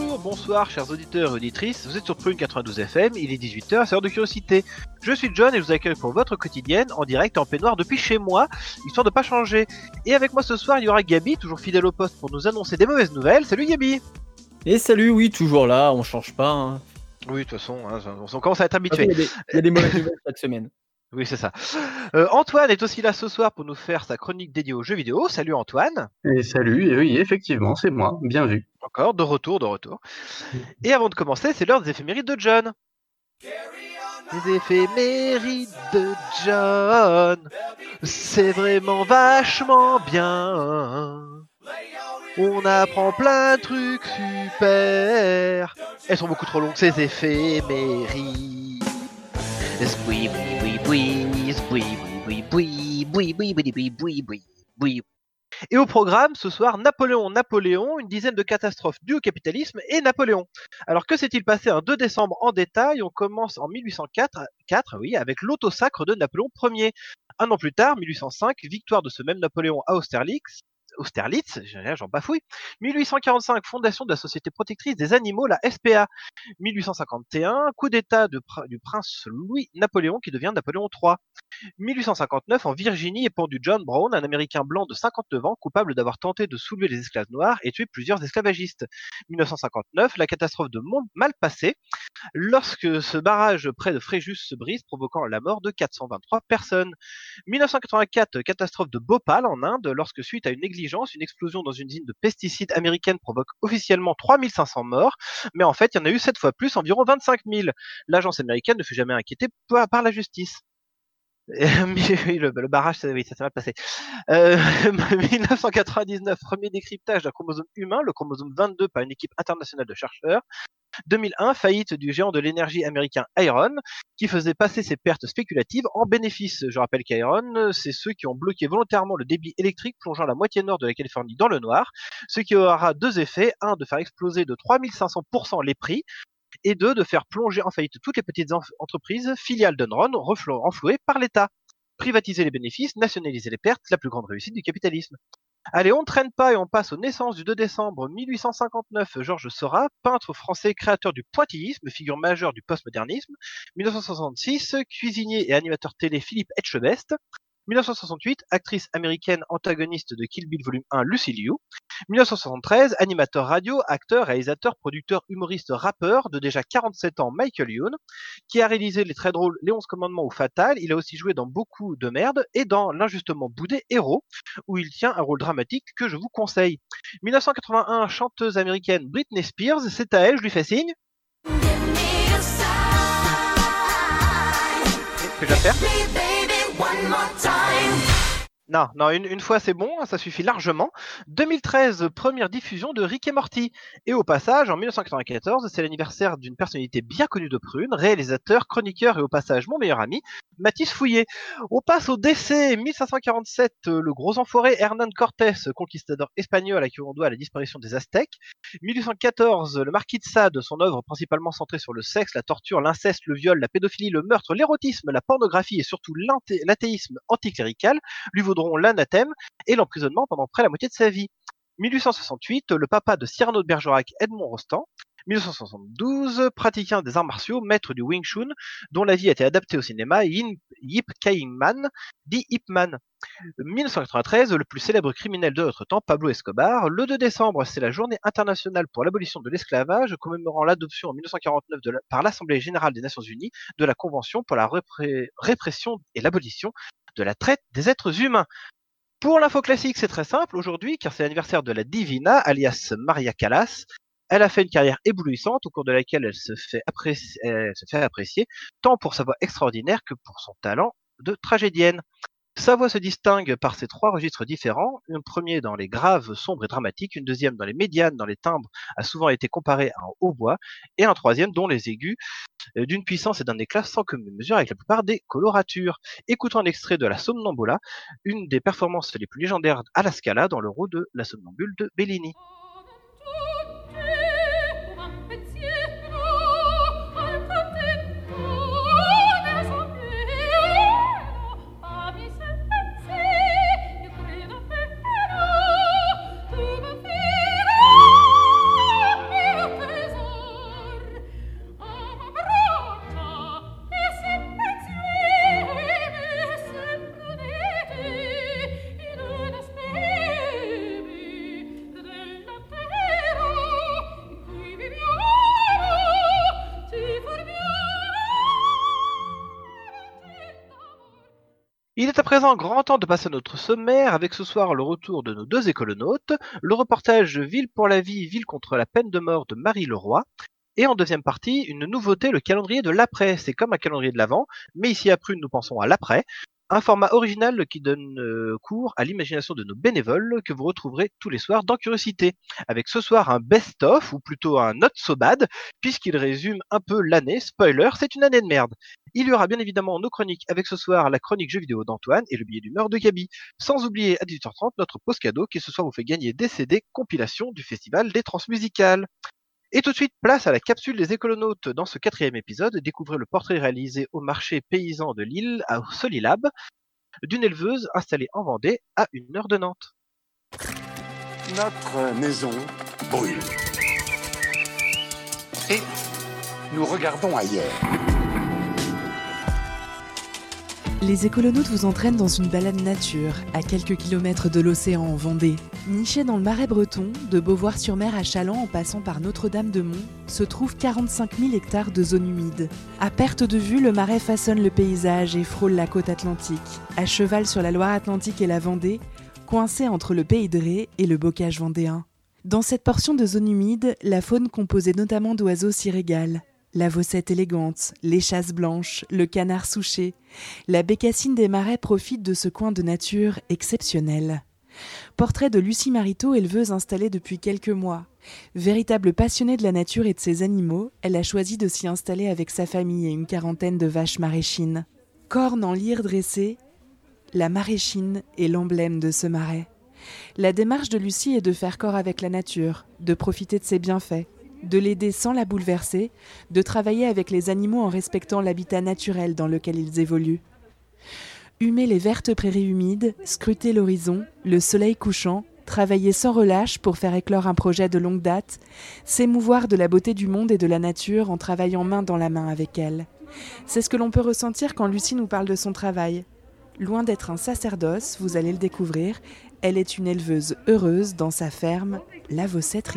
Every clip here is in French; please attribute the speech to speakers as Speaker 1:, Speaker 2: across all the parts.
Speaker 1: Bonjour, bonsoir, chers auditeurs et auditrices. Vous êtes sur Prune 92 FM, il est 18h, c'est l'heure de curiosité. Je suis John et je vous accueille pour votre quotidienne en direct en peignoir depuis chez moi, histoire de pas changer. Et avec moi ce soir, il y aura Gabi, toujours fidèle au poste pour nous annoncer des mauvaises nouvelles. Salut Gabi
Speaker 2: Et salut, oui, toujours là, on change pas. hein.
Speaker 1: Oui, de toute façon, hein, on commence à être
Speaker 2: Il
Speaker 1: habitué.
Speaker 2: y a des, il y a des mauvaises nouvelles chaque semaine.
Speaker 1: Oui, c'est ça. Euh, Antoine est aussi là ce soir pour nous faire sa chronique dédiée aux jeux vidéo. Salut Antoine
Speaker 3: Et salut, et oui, effectivement, c'est moi, bien vu.
Speaker 1: Encore, de retour, de retour. Et avant de commencer, c'est l'heure des éphémérides de John. Les éphémérides de John, c'est vraiment vachement bien. On apprend plein de trucs super. Elles sont beaucoup trop longues, ces éphémérides. Et au programme, ce soir, Napoléon, Napoléon, une dizaine de catastrophes dues au capitalisme et Napoléon. Alors que s'est-il passé un 2 décembre en détail? On commence en 1804, 4, oui, avec l'autosacre de Napoléon Ier. Un an plus tard, 1805, victoire de ce même Napoléon à Austerlitz. Austerlitz, j'en bafouille. 1845, fondation de la Société protectrice des animaux, la SPA. 1851, coup d'État du prince Louis-Napoléon qui devient Napoléon III. 1859, en Virginie est pendu John Brown, un Américain blanc de 59 ans, coupable d'avoir tenté de soulever les esclaves noirs et tué plusieurs esclavagistes. 1959, la catastrophe de Mont Malpassé, lorsque ce barrage près de Fréjus se brise, provoquant la mort de 423 personnes. 1984, catastrophe de Bhopal en Inde, lorsque suite à une négligence, une explosion dans une usine de pesticides américaine provoque officiellement 3500 morts, mais en fait, il y en a eu 7 fois plus, environ 25 000. L'agence américaine ne fut jamais inquiétée par la justice. Le, le barrage, ça, oui, ça s'est mal passé. Euh, 1999, premier décryptage d'un chromosome humain, le chromosome 22 par une équipe internationale de chercheurs. 2001, faillite du géant de l'énergie américain Iron, qui faisait passer ses pertes spéculatives en bénéfices. Je rappelle qu'Iron, c'est ceux qui ont bloqué volontairement le débit électrique plongeant la moitié nord de la Californie dans le noir, ce qui aura deux effets. Un, de faire exploser de 3500% les prix, et deux, de faire plonger en faillite toutes les petites en- entreprises filiales d'Enron renflouées par l'État. Privatiser les bénéfices, nationaliser les pertes, la plus grande réussite du capitalisme. Allez, on ne traîne pas et on passe aux naissances du 2 décembre 1859. Georges Seurat, peintre français créateur du pointillisme, figure majeure du postmodernisme. 1966, cuisinier et animateur télé Philippe Etchebest. 1968, actrice américaine antagoniste de Kill Bill Volume 1 Lucy Liu. 1973, animateur radio, acteur, réalisateur, producteur, humoriste, rappeur de déjà 47 ans Michael Youn, qui a réalisé les très drôles Les 11 commandements ou Fatal. Il a aussi joué dans beaucoup de merde et dans l'injustement boudé Héros, où il tient un rôle dramatique que je vous conseille. 1981, chanteuse américaine Britney Spears, c'est à elle, je lui fais signe. Que faire? Non, non, une, fois c'est bon, ça suffit largement. 2013, première diffusion de Rick et Morty. Et au passage, en 1994, c'est l'anniversaire d'une personnalité bien connue de Prune, réalisateur, chroniqueur et au passage mon meilleur ami, Mathis Fouillet. On passe au décès 1547, euh, le gros enfoiré Hernán Cortés, conquistador espagnol à qui on doit la disparition des Aztèques. 1814, le marquis de Sade, son œuvre principalement centrée sur le sexe, la torture, l'inceste, le viol, la pédophilie, le meurtre, l'érotisme, la pornographie et surtout l'athéisme anticlérical, lui l'anathème et l'emprisonnement pendant près la moitié de sa vie. 1868, le papa de Cyrano de Bergerac, Edmond Rostand. 1972, praticien des arts martiaux, maître du Wing Chun, dont la vie a été adaptée au cinéma, Yin- Yip Kaiman, dit Ip Man. 1993, le plus célèbre criminel de notre temps, Pablo Escobar. Le 2 décembre, c'est la journée internationale pour l'abolition de l'esclavage, commémorant l'adoption en 1949 de la- par l'Assemblée générale des Nations unies de la Convention pour la répression et l'abolition de la traite des êtres humains. Pour l'info classique, c'est très simple aujourd'hui, car c'est l'anniversaire de la Divina, alias Maria Callas. Elle a fait une carrière éblouissante au cours de laquelle elle se fait apprécier, elle se fait apprécier tant pour sa voix extraordinaire que pour son talent de tragédienne. Sa voix se distingue par ses trois registres différents, un premier dans les graves, sombres et dramatiques, une deuxième dans les médianes, dans les timbres, a souvent été comparé à un hautbois, et un troisième dont les aigus euh, d'une puissance et d'un éclat sans commune mesure avec la plupart des coloratures. Écoutons un extrait de La Somnambula, une des performances les plus légendaires à la Scala dans le rôle de la somnambule de Bellini. Il est à présent grand temps de passer à notre sommaire avec ce soir le retour de nos deux écolonautes, le reportage Ville pour la vie, Ville contre la peine de mort de Marie Leroy, et en deuxième partie, une nouveauté, le calendrier de l'après. C'est comme un calendrier de l'avant, mais ici à Prune, nous pensons à l'après. Un format original qui donne euh, cours à l'imagination de nos bénévoles que vous retrouverez tous les soirs dans Curiosité. Avec ce soir un best-of, ou plutôt un not so bad, puisqu'il résume un peu l'année. Spoiler, c'est une année de merde. Il y aura bien évidemment nos chroniques avec ce soir la chronique jeux vidéo d'Antoine et le billet d'humeur de Gabi. Sans oublier à 18h30 notre pause cadeau qui ce soir vous fait gagner des CD compilation du festival des transmusicales. Et tout de suite, place à la capsule des écolonautes. Dans ce quatrième épisode, découvrez le portrait réalisé au marché paysan de Lille, à Solilab, d'une éleveuse installée en Vendée, à une heure de Nantes.
Speaker 4: Notre maison brûle. Et nous regardons ailleurs.
Speaker 5: Les écolonautes vous entraînent dans une balade nature, à quelques kilomètres de l'océan en Vendée. Niché dans le marais breton, de Beauvoir-sur-Mer à Chaland en passant par Notre-Dame-de-Mont, se trouvent 45 000 hectares de zones humides. À perte de vue, le marais façonne le paysage et frôle la côte atlantique. À cheval sur la Loire-Atlantique et la Vendée, coincé entre le Pays de Ré et le bocage vendéen. Dans cette portion de zone humide, la faune composée notamment d'oiseaux s'y régale. La vossette élégante, les chasses blanches, le canard souché, la bécassine des marais profite de ce coin de nature exceptionnel. Portrait de Lucie Mariteau, éleveuse installée depuis quelques mois. Véritable passionnée de la nature et de ses animaux, elle a choisi de s'y installer avec sa famille et une quarantaine de vaches maraîchines. Corne en lyre dressée, la maraîchine est l'emblème de ce marais. La démarche de Lucie est de faire corps avec la nature, de profiter de ses bienfaits, de l'aider sans la bouleverser, de travailler avec les animaux en respectant l'habitat naturel dans lequel ils évoluent. Humer les vertes prairies humides, scruter l'horizon, le soleil couchant, travailler sans relâche pour faire éclore un projet de longue date, s'émouvoir de la beauté du monde et de la nature en travaillant main dans la main avec elle. C'est ce que l'on peut ressentir quand Lucie nous parle de son travail. Loin d'être un sacerdoce, vous allez le découvrir, elle est une éleveuse heureuse dans sa ferme, la Vossette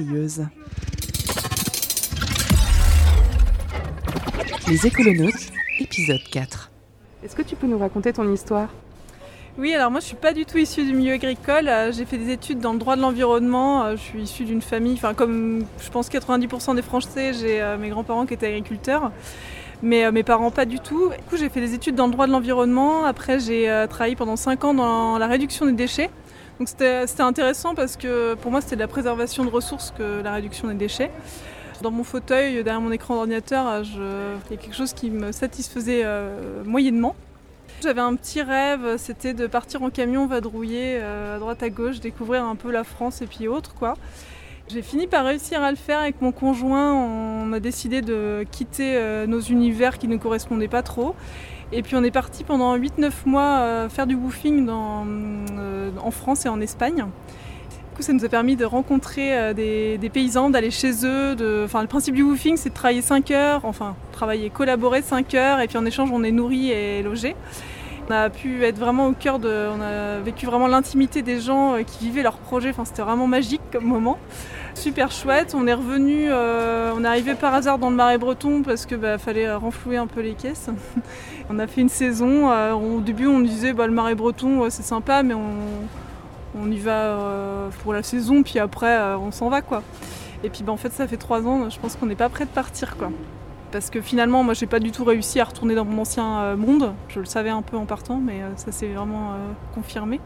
Speaker 5: Les écolonautes, épisode 4. Est-ce que tu peux nous raconter ton histoire?
Speaker 6: Oui, alors moi je suis pas du tout issue du milieu agricole. Euh, J'ai fait des études dans le droit de l'environnement. Euh, Je suis issue d'une famille, enfin comme je pense 90% des Français, j'ai euh, mes grands-parents qui étaient agriculteurs. Mais euh, mes parents pas du tout. Du coup j'ai fait des études dans le droit de l'environnement. Après j'ai euh, travaillé pendant 5 ans dans la réduction des déchets. Donc c'était c'était intéressant parce que pour moi c'était de la préservation de ressources que la réduction des déchets. Dans mon fauteuil, derrière mon écran d'ordinateur, je- il y a quelque chose qui me satisfaisait euh, moyennement. J'avais un petit rêve, c'était de partir en camion vadrouiller euh, à droite à gauche, découvrir un peu la France et puis autres quoi. J'ai fini par réussir à le faire avec mon conjoint. On a décidé de quitter euh, nos univers qui ne correspondaient pas trop. Et puis on est parti pendant 8-9 mois euh, faire du woofing euh, en France et en Espagne. Ça nous a permis de rencontrer euh, des, paysans, d'aller chez eux. Le principe du woofing, c'est de travailler 5 heures, enfin, travailler, collaborer 5 heures, et puis en échange, on est nourri et logé. On a pu être vraiment au cœur de. On a vécu vraiment l'intimité des gens euh, qui vivaient leur projet. C'était vraiment magique comme moment. Super chouette. On est revenu. euh, on est arrivé par hasard dans le Marais Breton parce que bah, fallait renflouer un peu les caisses. on a fait une saison. on- au début, on disait bah, le Marais Breton, c'est sympa, mais on, on y va euh, pour la saison. Puis après, euh, on s'en va quoi. Et puis bah, en fait, ça fait trois ans. Je pense qu'on n'est pas prêt de partir quoi. parce que finalement, moi, j'ai pas du tout réussi à retourner dans mon ancien euh, monde. Je le savais un peu en partant, mais ça s'est vraiment confirmé.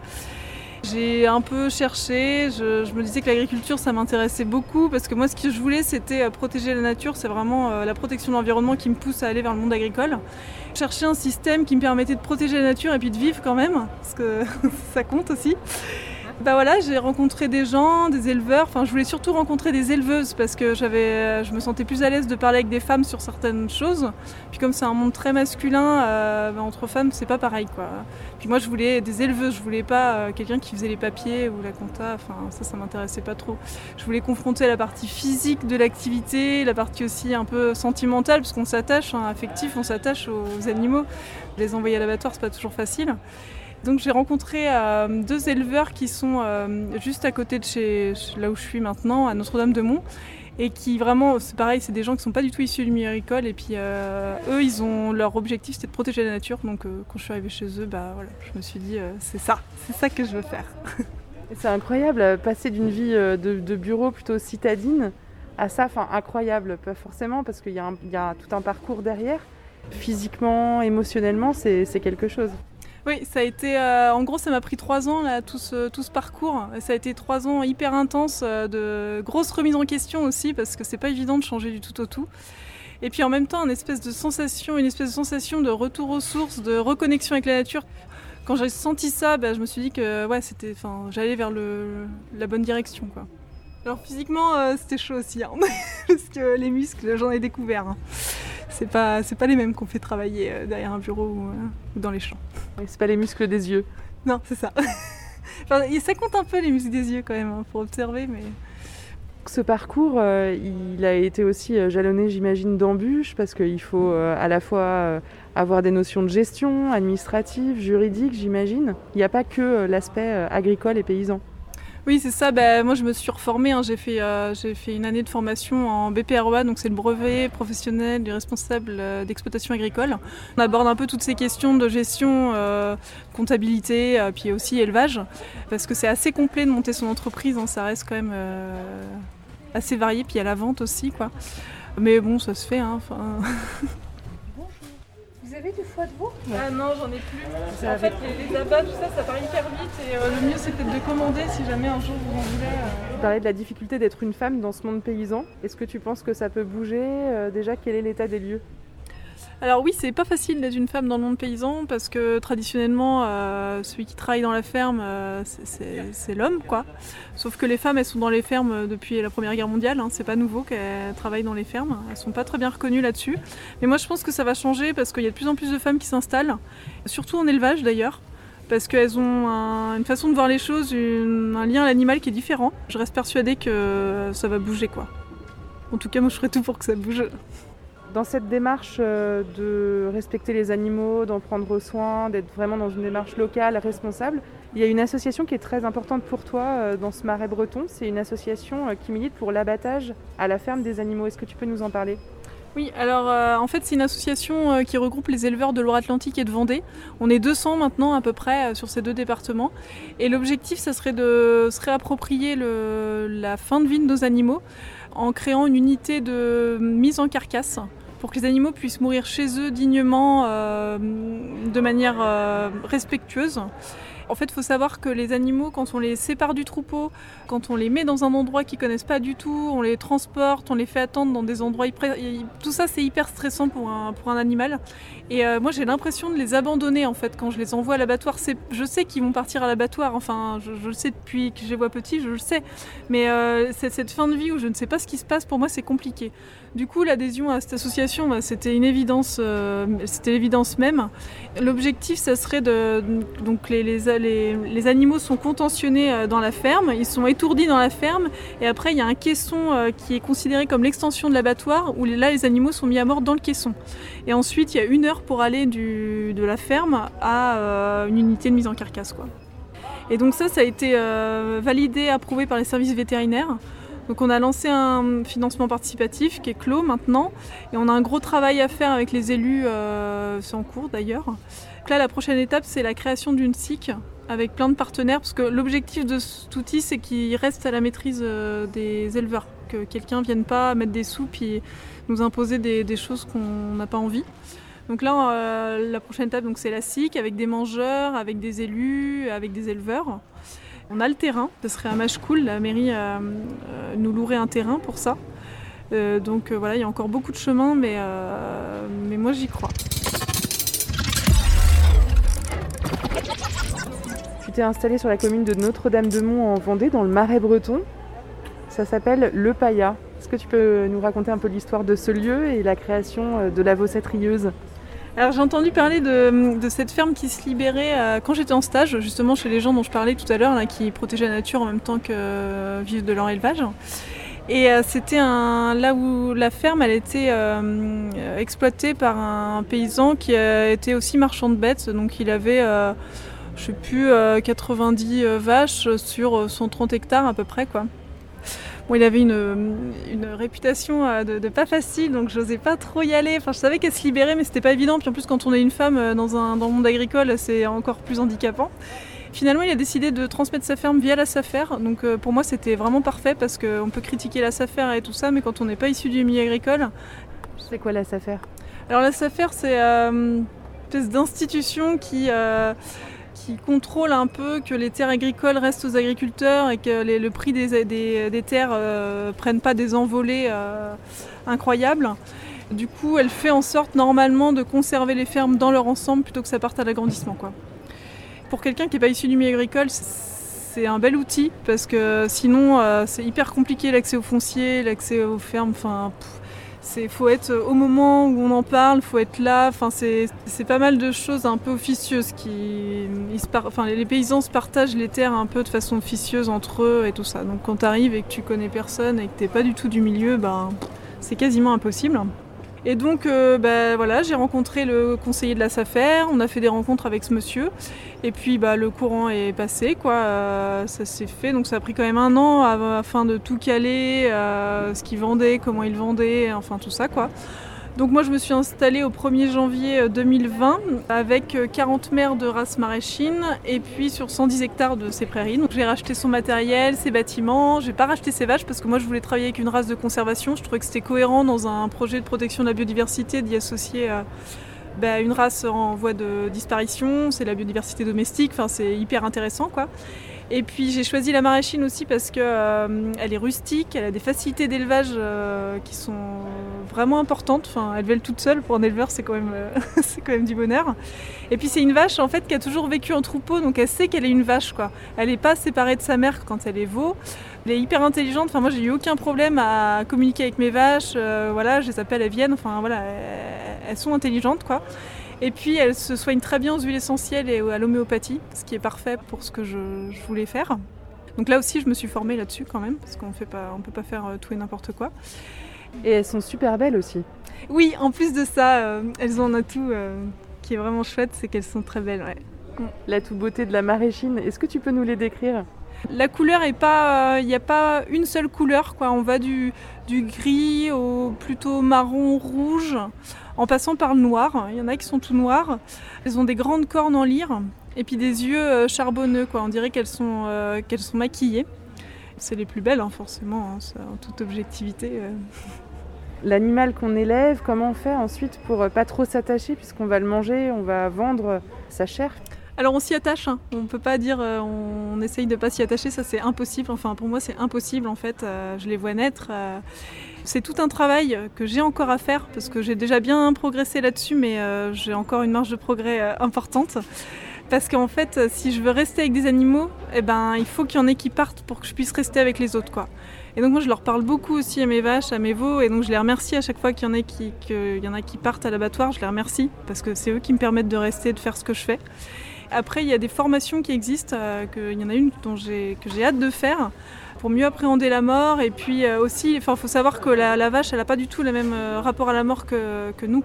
Speaker 6: J'ai un peu cherché, je, me disais que l'agriculture ça m'intéressait beaucoup parce que moi ce que je voulais c'était protéger la nature, c'est vraiment la protection de l'environnement qui me pousse à aller vers le monde agricole. Chercher un système qui me permettait de protéger la nature et puis de vivre quand même, parce que ça compte aussi. Bah voilà, j'ai rencontré des gens, des éleveurs. Enfin, je voulais surtout rencontrer des éleveuses parce que j'avais, je me sentais plus à l'aise de parler avec des femmes sur certaines choses. Puis comme c'est un monde très masculin, euh, bah, entre femmes, c'est pas pareil quoi. Puis moi, je voulais des éleveuses. Je voulais pas euh, quelqu'un qui faisait les papiers ou la compta. Enfin, ça, ça m'intéressait pas trop. Je voulais confronter la partie physique de l'activité, la partie aussi un peu sentimentale, parce qu'on s'attache, hein, affectif, on s'attache aux animaux. Les envoyer à l'abattoir, c'est pas toujours facile. Donc j'ai rencontré euh, deux éleveurs qui sont euh, juste à côté de chez, là où je suis maintenant, à Notre-Dame-de-Mont, et qui vraiment, c'est pareil, c'est des gens qui sont pas du tout issus du milieu agricole, et puis euh, eux, ils ont leur objectif, c'était de protéger la nature. Donc quand je suis arrivée chez eux, bah voilà, je me suis dit, c'est ça, c'est ça que je veux faire.
Speaker 7: C'est incroyable, passer d'une vie de, bureau plutôt citadine à ça, enfin incroyable, pas forcément, parce qu'il y, a tout un parcours derrière. Physiquement, émotionnellement, c'est quelque chose.
Speaker 6: Oui, ça a été, euh, en gros, ça m'a pris trois ans là, tout ce, tout ce parcours. Ça a été trois ans hyper intenses, euh, de grosses remises en question aussi, parce que c'est pas évident de changer du tout au tout. Et puis en même temps, une espèce de sensation, une espèce de sensation de retour aux sources, de reconnexion avec la nature. Quand j'ai senti ça, bah, je me suis dit que ouais, c'était, enfin, j'allais vers le, la bonne direction, quoi. Alors physiquement, euh, c'était chaud aussi, hein, parce que les muscles, j'en ai découvert. hein. C'est pas, c'est pas les mêmes qu'on fait travailler euh, derrière un bureau ou, euh, ou dans les champs.
Speaker 7: C'est pas les muscles des yeux.
Speaker 6: Non, c'est ça. Enfin, ça compte un peu les muscles des yeux quand même, hein, pour observer, mais
Speaker 7: Ce parcours, euh, il a été aussi jalonné, j'imagine, d'embûches, parce qu'il faut euh, à la fois euh, avoir des notions de gestion, administrative, juridique, j'imagine. Il n'y a pas que l'aspect agricole et paysan.
Speaker 6: Oui, c'est ça. Bah, moi, je me suis reformée. hein. J'ai fait, euh, fait une année de formation en BPREA, donc c'est le brevet professionnel du responsable euh, d'exploitation agricole. On aborde un peu toutes ces questions de gestion, euh, comptabilité, puis aussi élevage, parce que c'est assez complet de monter son entreprise. hein. Ça reste quand même assez varié. Puis il y a la vente aussi, quoi. Mais bon, ça se fait. hein.
Speaker 8: Vous avez du foie de veau
Speaker 6: Ah non, j'en ai plus. En fait, les, les abats, tout ça, ça part hyper vite et euh, le mieux c'est peut-être de commander si jamais un jour vous en voulez. euh.
Speaker 7: Tu parlais de la difficulté d'être une femme dans ce monde paysan. Est-ce que tu penses que ça peut bouger? Euh, Déjà, quel est l'état des lieux?
Speaker 6: Alors oui, c'est pas facile d'être une femme dans le monde paysan parce que traditionnellement, euh, celui qui travaille dans la ferme, euh, c'est- l'homme, quoi. Sauf que les femmes, elles sont dans les fermes depuis la Première Guerre mondiale. hein. C'est pas nouveau qu'elles travaillent dans les fermes. Elles sont pas très bien reconnues là-dessus. Mais moi, je pense que ça va changer parce qu'il y a de plus en plus de femmes qui s'installent, surtout en élevage d'ailleurs. Parce qu'elles ont un- une façon de voir les choses, un lien à l'animal qui est différent. Je reste persuadée que ça va bouger, quoi. En tout cas, moi, je ferai tout pour que ça bouge.
Speaker 7: Dans cette démarche euh, de respecter les animaux, d'en prendre soin, d'être vraiment dans une démarche locale, responsable, il y a une association qui est très importante pour toi euh, dans ce marais breton. C'est une association euh, qui milite pour l'abattage à la ferme des animaux. Est-ce que tu peux nous en parler?
Speaker 6: Oui, alors en fait c'est une association qui regroupe les éleveurs de Loire-Atlantique et de Vendée. On est 200 maintenant à peu près sur ces deux départements. Et l'objectif, ça serait de se réapproprier la fin de vie de nos animaux en créant une unité de mise en carcasse pour que les animaux puissent mourir chez eux dignement, euh, de manière euh, respectueuse. En fait, il faut savoir que les animaux, quand on les sépare du troupeau, quand on les met dans un endroit qu'ils connaissent pas du tout, on les transporte, on les fait attendre dans des endroits. Tout ça, c'est hyper stressant pour un, pour un animal. Et euh, moi, j'ai l'impression de les abandonner, en fait, quand je les envoie à l'abattoir. Je sais qu'ils vont partir à l'abattoir, enfin, je, le sais depuis que je les vois petits, je le sais. Mais cette fin de vie où je ne sais pas ce qui se passe, pour moi, c'est compliqué. Du coup, l'adhésion à cette association, bah, c'était une évidence, euh, c'était l'évidence même. L'objectif, ça serait de. Donc, les, les, les- animaux sont contentionnés euh, dans la ferme, ils sont étourdis dans la ferme, et après, il y a un caisson euh, qui est considéré comme l'extension de l'abattoir, où là, les animaux sont mis à mort dans le caisson. Et ensuite, il y a une heure pour aller du, de la ferme à une unité de mise en carcasse. Quoi. Et donc, ça, ça a été validé, approuvé par les services vétérinaires. Donc on a lancé un financement participatif qui est clos maintenant et on a un gros travail à faire avec les élus, euh, c'est en cours d'ailleurs. Là la prochaine étape c'est la création d'une SIC avec plein de partenaires parce que l'objectif de cet outil c'est qu'il reste à la maîtrise euh, des éleveurs, que quelqu'un vienne pas mettre des sous et nous imposer des, choses qu'on n'a pas envie. Donc là, euh, la prochaine étape, c'est la SIC avec des mangeurs, avec des élus, avec des éleveurs. On a le terrain, ce serait un match cool. La mairie euh, euh, nous louerait un terrain pour ça. Euh, donc voilà, il y a encore beaucoup de chemin, mais, mais moi j'y crois.
Speaker 7: Tu t'es installé sur la commune de Notre-Dame-de-Mont en Vendée, dans le Marais breton. Ça s'appelle Le Paya. Est-ce que tu peux nous raconter un peu l'histoire de ce lieu et la création de la Vossette rieuse?
Speaker 6: Alors j'ai entendu parler de, cette ferme qui se libérait euh, quand j'étais en stage, justement chez les gens dont je parlais tout à l'heure, qui protégeaient la nature en même temps que euh, vivent de leur élevage. Et euh, c'était là où la ferme elle était exploitée par un paysan qui était aussi marchand de bêtes. Donc il avait, je sais plus, euh, 90 vaches sur euh, 130 hectares à peu près quoi. Bon, il avait une, une réputation euh, de, de pas facile, donc j'osais pas trop y aller. Enfin, je savais qu'elle se libérait, mais c'était pas évident. Puis en plus, quand on est une femme euh, dans, un, dans le monde agricole, c'est encore plus handicapant. Finalement, il a décidé de transmettre sa ferme via la SAFER. Donc euh, pour moi, c'était vraiment parfait parce qu'on peut critiquer la SAFER et tout ça, mais quand on n'est pas issu du milieu agricole.
Speaker 7: C'est quoi la SAFER?
Speaker 6: Alors la SAFER, c'est euh, une espèce d'institution qui, euh, qui contrôle un peu que les terres agricoles restent aux agriculteurs et que le prix des, des, terres ne prennent pas des envolées euh, incroyables. Du coup, elle fait en sorte normalement de conserver les fermes dans leur ensemble plutôt que ça parte à l'agrandissement. Pour quelqu'un qui n'est pas issu du milieu agricole, c'est un bel outil parce que sinon euh, c'est hyper compliqué l'accès au foncier, l'accès aux fermes. Il faut être au moment où on en parle, faut être là. Enfin, c'est pas mal de choses un peu officieuses qui, enfin, les les paysans se partagent les terres un peu de façon officieuse entre eux et tout ça. Donc quand tu arrives et que tu connais personne et que t'es pas du tout du milieu, ben c'est quasiment impossible. Et donc, euh, bah, voilà, j'ai rencontré le conseiller de la SAFER, on a fait des rencontres avec ce monsieur, et puis bah, le courant est passé, quoi, euh, ça s'est fait, donc ça a pris quand même un an afin de tout caler, euh, ce qu'il vendait, comment il vendait, enfin tout ça, quoi. Donc moi je me suis installée au 1er janvier euh, 2020 avec euh, 40 mères de race maraîchine et puis sur 110 hectares de ses prairies. Donc j'ai racheté son matériel, ses bâtiments, j'ai pas racheté ses vaches parce que moi je voulais travailler avec une race de conservation. Je trouvais que c'était cohérent dans un projet de protection de la biodiversité d'y associer euh, bah, une race en voie de disparition, c'est la biodiversité domestique, enfin c'est hyper intéressant quoi. Et puis j'ai choisi la maraîchine aussi parce que euh, est rustique, elle a des facilités d'élevage euh, qui sont vraiment importantes. Enfin, elle vèle toute seule pour un éleveur, c'est quand même euh, c'est quand même du bonheur. Et puis c'est une vache en fait qui a toujours vécu en troupeau, donc elle sait qu'elle est une vache quoi. Elle n'est pas séparée de sa mère quand elle est veau. Elle est hyper intelligente. Enfin moi j'ai eu aucun problème à communiquer avec mes vaches. Euh, voilà, je les appelle, elles viennent. Enfin voilà, elles sont intelligentes quoi. Et puis elles se soignent très bien aux huiles essentielles et à l'homéopathie, ce qui est parfait pour ce que je, je voulais faire. Donc là aussi je me suis formée là-dessus quand même, parce qu'on on peut pas faire euh, tout et n'importe quoi.
Speaker 7: Et elles sont super belles aussi.
Speaker 6: Oui, en plus de ça, euh, elles ont un atout euh, qui est vraiment chouette, c'est qu'elles sont très belles. Ouais.
Speaker 7: La toute beauté de la maraîchine, est-ce que tu peux nous les décrire?
Speaker 6: La couleur est pas, il n'y a pas une seule couleur quoi. On va du, du gris au plutôt marron rouge, en passant par le noir. Il y en a qui sont tout noirs. Elles ont des grandes cornes en lyre et puis des yeux euh, charbonneux quoi. On dirait qu'elles sont, euh, qu'elles sont maquillées. C'est les plus belles hein, forcément, hein, en toute objectivité. euh.
Speaker 7: L'animal qu'on élève, comment on fait ensuite pour pas trop s'attacher puisqu'on va le manger, on va vendre sa chair?
Speaker 6: Alors on s'y attache, hein. on peut pas dire euh, on essaye de pas s'y attacher, ça c'est impossible. Enfin pour moi c'est impossible en fait. Euh, je les vois naître. euh. C'est tout un travail que j'ai encore à faire parce que j'ai déjà bien progressé là-dessus, mais euh, j'ai encore une marge de progrès euh, importante. Parce qu'en fait, si je veux rester avec des animaux, eh ben, il faut qu'il y en ait qui partent pour que je puisse rester avec les autres. Quoi. Et donc moi, je leur parle beaucoup aussi à mes vaches, à mes veaux, et donc je les remercie à chaque fois qu'il y qui, qu'il y en a qui partent à l'abattoir, je les remercie, parce que c'est eux qui me permettent de rester, de faire ce que je fais. Après, il y a des formations qui existent, euh, il y en a une dont j'ai, que j'ai hâte de faire, pour mieux appréhender la mort, et puis euh, aussi, il faut savoir que la, vache, elle n'a pas du tout le même euh, rapport à la mort que, nous.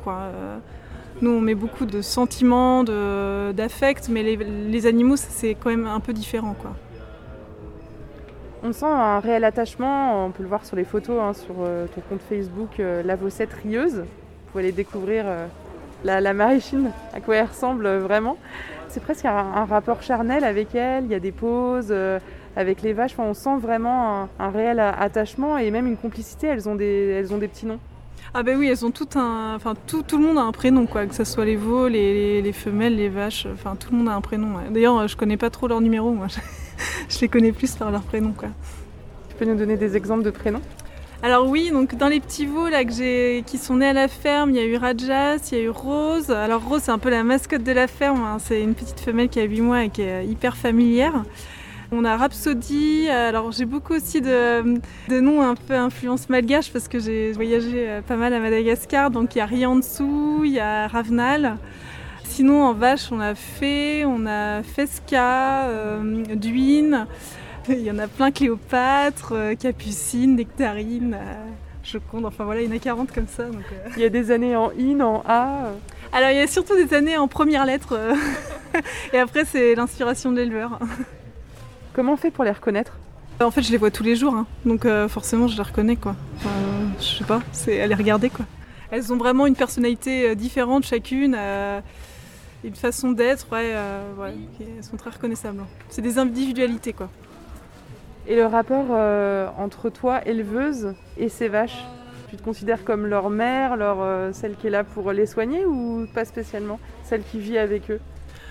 Speaker 6: Nous, on met beaucoup de sentiments, de, d'affect, mais les, animaux, c'est quand même un peu différent.
Speaker 7: On sent un réel attachement, on peut le voir sur les photos, hein, sur ton compte Facebook, La Vossette Rieuse. Vous pouvez aller découvrir la, la maraîchine, à quoi elle ressemble vraiment. C'est presque un, un rapport charnel avec elle, il y a des pauses, euh, avec les vaches. Enfin, on sent vraiment un, un réel attachement et même une complicité. Elles ont des, elles ont des petits noms.
Speaker 6: Ah bah oui, elles ont tout un... Enfin, tout, tout le monde a un prénom, quoi. Que ce soit les veaux, les, les- les femelles, les vaches. Enfin, tout le monde a un prénom. ouais. D'ailleurs, euh, je connais pas trop leur numéro, moi. je les connais plus par leur prénom, quoi.
Speaker 7: Tu peux nous donner des exemples de prénoms?
Speaker 6: Alors oui, donc dans les petits veaux là que qui sont nés à la ferme, il y a eu Rajas, il y a eu Rose. Alors Rose, c'est un peu la mascotte de la ferme. hein. C'est une petite femelle qui a 8 mois et qui est hyper familière. On a Rhapsody. Alors j'ai beaucoup aussi de, noms un peu influence malgache parce que j'ai voyagé euh, pas mal à Madagascar. Donc il y a Riansu, il y a Ravenal. Sinon en vache, on a Fée, on a Fesca, euh. Il y en a plein, Cléopâtre, euh, Capucine, Nectarine, euh, Joconde, enfin voilà, il y en a 40 comme ça. donc, euh.
Speaker 7: Il y a des années en in, en a.
Speaker 6: Alors il y a surtout des années en première lettre, euh, et après c'est l'inspiration de l'éleveur.
Speaker 7: Comment on fait pour les reconnaître?
Speaker 6: En fait je les vois tous les jours, hein, donc euh, forcément je les reconnais quoi. Enfin, je sais pas, c'est à les regarder quoi. Elles ont vraiment une personnalité euh, différente chacune, euh, une façon d'être, ouais, euh, ouais, elles sont très reconnaissables. C'est des individualités quoi.
Speaker 7: Et le rapport euh, entre toi, éleveuse, et ces vaches Tu te considères comme leur mère, leur, euh, celle qui est là pour les soigner ou pas spécialement Celle qui vit avec eux?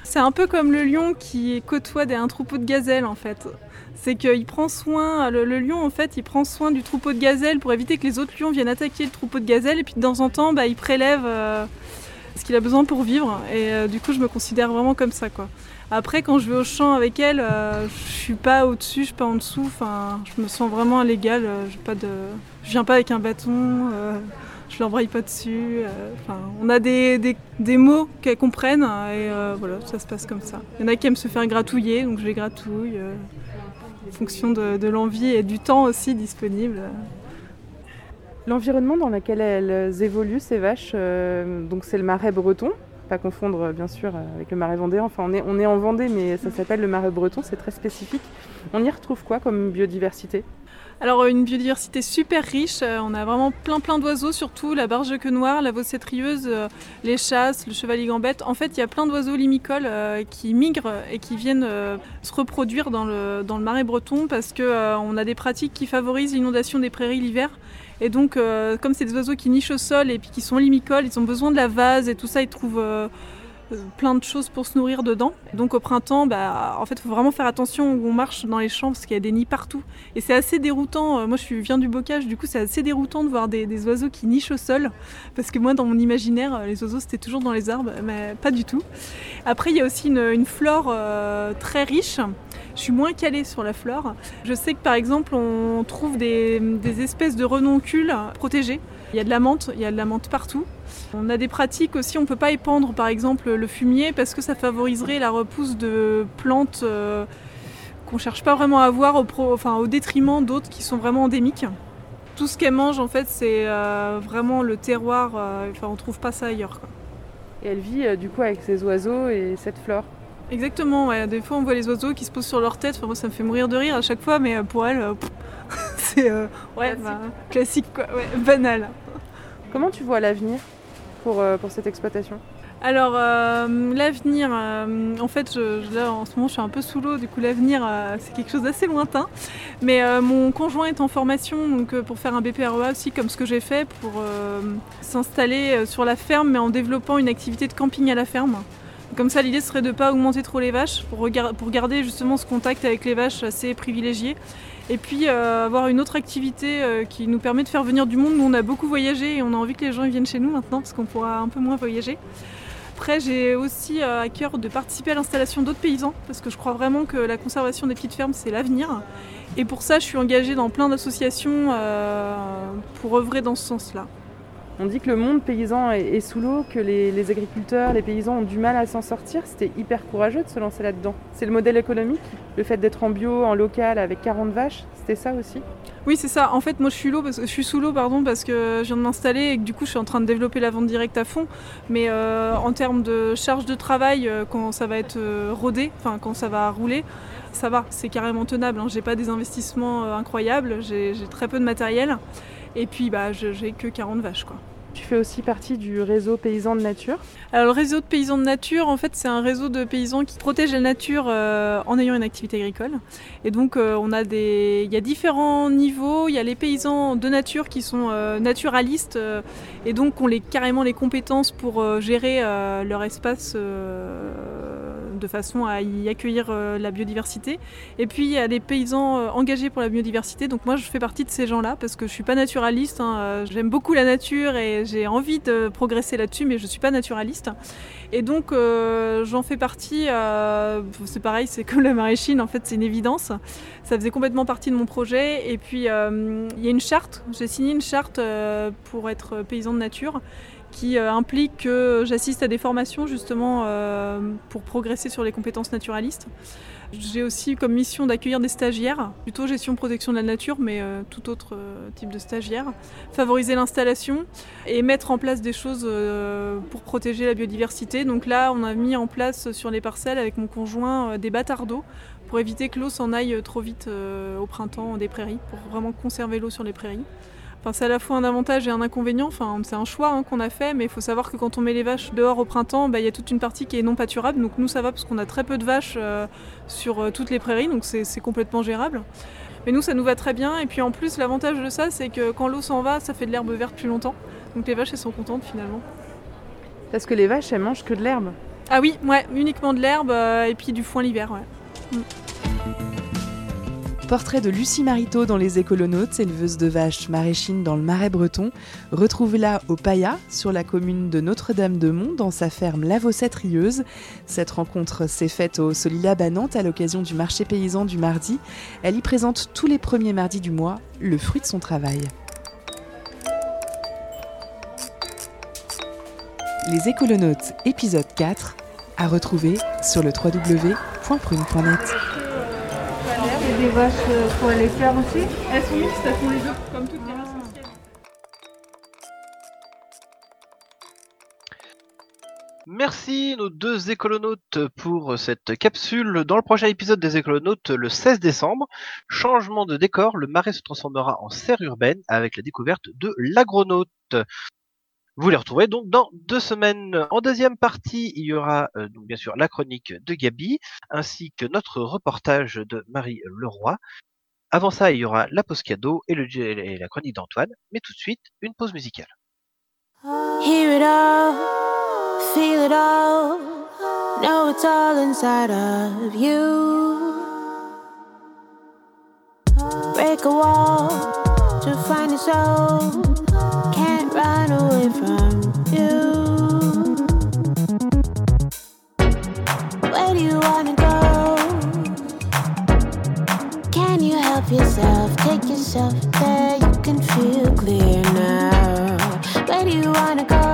Speaker 6: C'est un peu comme le lion qui côtoie un troupeau de gazelles en fait. C'est qu'il prend soin, le, lion en fait, il prend soin du troupeau de gazelles pour éviter que les autres lions viennent attaquer le troupeau de gazelles et puis de temps en temps, bah, il prélève euh, ce qu'il a besoin pour vivre et du coup je me considère vraiment comme ça quoi. Après quand je vais au champ avec elle, euh, je suis pas au-dessus, je suis pas en dessous, enfin je me sens vraiment à euh, j'ai pas de... je viens pas avec un bâton, euh, je leur braille pas dessus. euh, Enfin, on a des, mots qu'elles comprennent et euh, voilà, ça se passe comme ça. Il y en a qui aiment se faire gratouiller, donc je les gratouille en fonction de, l'envie et du temps aussi disponible.
Speaker 7: L'environnement dans lequel elles évoluent, ces vaches, donc c'est le marais breton, pas confondre euh, bien sûr euh, avec le marais vendéen, enfin on est, on est en Vendée mais ça s'appelle le marais breton, c'est très spécifique. On y retrouve quoi comme biodiversité?
Speaker 6: Alors une biodiversité super riche, euh, on a vraiment plein plein d'oiseaux, surtout la barge queue noire, la vaucette rieuse, euh, les chasses, le chevalier gambette. En fait, il y a plein d'oiseaux limicoles qui migrent et qui viennent se reproduire dans le, dans le marais breton parce que euh, on a des pratiques qui favorisent l'inondation des prairies l'hiver. Et donc, euh, comme c'est des oiseaux qui nichent au sol et puis qui sont limicoles, ils ont besoin de la vase et tout ça, ils trouvent euh, plein de choses pour se nourrir dedans. Donc au printemps, bah, en fait, il faut vraiment faire attention où on marche dans les champs parce qu'il y a des nids partout. Et c'est assez déroutant. Euh, Moi, je viens du bocage, du coup, c'est assez déroutant de voir des, oiseaux qui nichent au sol. Parce que moi, dans mon imaginaire, euh, les oiseaux, c'était toujours dans les arbres, mais pas du tout. Après, il y a aussi une, flore euh, très riche. Je suis moins calée sur la flore. Je sais que, par exemple, on trouve des espèces de renoncules protégées. Il y a de la menthe, il y a de la menthe partout. On a des pratiques aussi, on ne peut pas épandre par exemple le fumier parce que ça favoriserait la repousse de plantes euh, qu'on ne cherche pas vraiment à avoir au, pro- enfin, au détriment d'autres qui sont vraiment endémiques. Tout ce qu'elles mangent en fait c'est euh, vraiment le terroir, euh, enfin on trouve pas ça ailleurs. quoi.
Speaker 7: Et elle vit du coup avec ces oiseaux et cette flore.
Speaker 6: Exactement, ouais. des fois on voit les oiseaux qui se posent sur leur tête, enfin, moi ça me fait mourir de rire à chaque fois mais pour pff, c'est ouais,
Speaker 7: Classique.
Speaker 6: bah, classique quoi, ouais, banal.
Speaker 7: Comment tu vois l'avenir? Euh, pour cette exploitation
Speaker 6: Alors, euh, l'avenir, euh, en fait, là en ce moment je suis un peu sous l'eau, du coup l'avenir c'est quelque chose d'assez lointain. Mais mon conjoint est en formation donc, pour faire un BPREA aussi, comme ce que j'ai fait, pour s'installer sur la ferme, mais en développant une activité de camping à la ferme. Comme ça, l'idée serait de ne pas augmenter trop les vaches, pour, pour garder justement ce contact avec les vaches assez privilégié. Et puis euh, avoir une autre activité euh, qui nous permet de faire venir du monde. Nous, on a beaucoup voyagé et on a envie que les gens viennent chez nous maintenant, parce qu'on pourra un peu moins voyager. Après, j'ai aussi euh, à cœur de participer à l'installation d'autres paysans, parce que je crois vraiment que la conservation des petites fermes, c'est l'avenir. Et pour ça, je suis engagée dans plein d'associations pour œuvrer dans ce sens-là.
Speaker 7: On dit que le monde paysan est, sous l'eau, que les, agriculteurs, les paysans ont du mal à s'en sortir. C'était hyper courageux de se lancer là-dedans. C'est le modèle économique, le fait d'être en bio, en local, avec 40 vaches, c'était ça aussi?
Speaker 6: Oui, c'est ça. En fait, moi, je suis, l'eau sous l'eau pardon, parce que je viens de m'installer et que du coup, je suis en train de développer la vente directe à fond. Mais euh, en termes de charge de travail, euh, quand ça va être euh, rodé, enfin, quand ça va rouler, ça va, c'est carrément tenable. Hein. J'ai pas des investissements incroyables, j'ai très peu de matériel. Et puis, bah, j'ai que 40 vaches, quoi.
Speaker 7: tu fais aussi partie du réseau Paysans de Nature.
Speaker 6: Alors le réseau de paysans de nature, en fait, c'est un réseau de paysans qui protège la nature euh, en ayant une activité agricole. Et donc euh, on a des, il y a différents niveaux. Il y a les paysans de nature qui sont euh, naturalistes et donc ont les, carrément les compétences pour gérer leur espace de façon à y accueillir euh, la biodiversité. Et puis il y a des paysans euh, engagés pour la biodiversité. Donc moi je fais partie de ces gens-là parce que je suis pas naturaliste. hein. Euh, J'aime beaucoup la nature et j'ai envie de progresser là-dessus, mais je suis pas naturaliste. Et donc j'en fais partie. c'est pareil, c'est comme la maraîchine. En fait, c'est une évidence. Ça faisait complètement partie de mon projet. Et puis il y a une charte. J'ai signé une charte pour être paysan de nature qui euh, implique que j'assiste à des formations justement euh, pour progresser sur les compétences naturalistes. J'ai aussi comme mission d'accueillir des stagiaires, plutôt gestion protection de la nature, mais euh, tout autre type de stagiaires, favoriser l'installation et mettre en place des choses pour protéger la biodiversité. Donc là, on a mis en place sur les parcelles avec mon conjoint des bâtards d'eau pour éviter que l'eau s'en aille trop vite au printemps des prairies, pour vraiment conserver l'eau sur les prairies. Enfin, c'est à la fois un avantage et un inconvénient. Enfin, c'est un choix hein, qu'on a fait, mais il faut savoir que quand on met les vaches dehors au printemps, bah, il y a toute une partie qui est non pâturable. Donc nous, ça va parce qu'on a très peu de vaches euh, sur euh, toutes les prairies, donc c'est c'est complètement gérable. Mais nous, ça nous va très bien. Et puis en plus, l'avantage de ça, c'est que quand l'eau s'en va, ça fait de l'herbe verte plus longtemps. Donc les vaches, elles sont contentes finalement.
Speaker 7: Parce que les vaches, elles mangent que de l'herbe.
Speaker 6: Ah oui, ouais, uniquement de l'herbe euh, et puis du foin l'hiver. Ouais.
Speaker 5: Portrait de Lucie Mariteau dans Les Écolonautes, éleveuse de vaches maraîchines dans le Marais breton. Retrouvez-la au Paya, sur la commune de Notre-Dame-de-Mont, dans sa ferme Lavocette-Rieuse. Cette rencontre s'est faite au Solilab à Nantes à l'occasion du marché paysan du mardi. Elle y présente tous les premiers mardis du mois le fruit de son travail. Les Écolonautes, épisode 4, à retrouver sur le www.prune.net.
Speaker 8: des vaches pour aller faire aussi
Speaker 6: Elles sont mixtes, elles font les deux, comme toutes les races.
Speaker 1: Merci nos deux écolonautes pour cette capsule. Dans le prochain épisode des écolonautes, le 16 décembre, changement de décor, le marais se transformera en serre urbaine avec la découverte de l'agronaute. Vous les retrouverez donc dans deux semaines. En deuxième partie, il y aura euh, donc bien sûr la chronique de Gabi, ainsi que notre reportage de Marie Leroy. Avant ça, il y aura la pause cadeau et, la chronique d'Antoine. Mais tout de suite, une pause musicale.
Speaker 9: Hear it all, feel it all, know it's all inside of you. Break a wall to find your soul, yourself? Take yourself there, you can feel clear now. Where do you wanna go?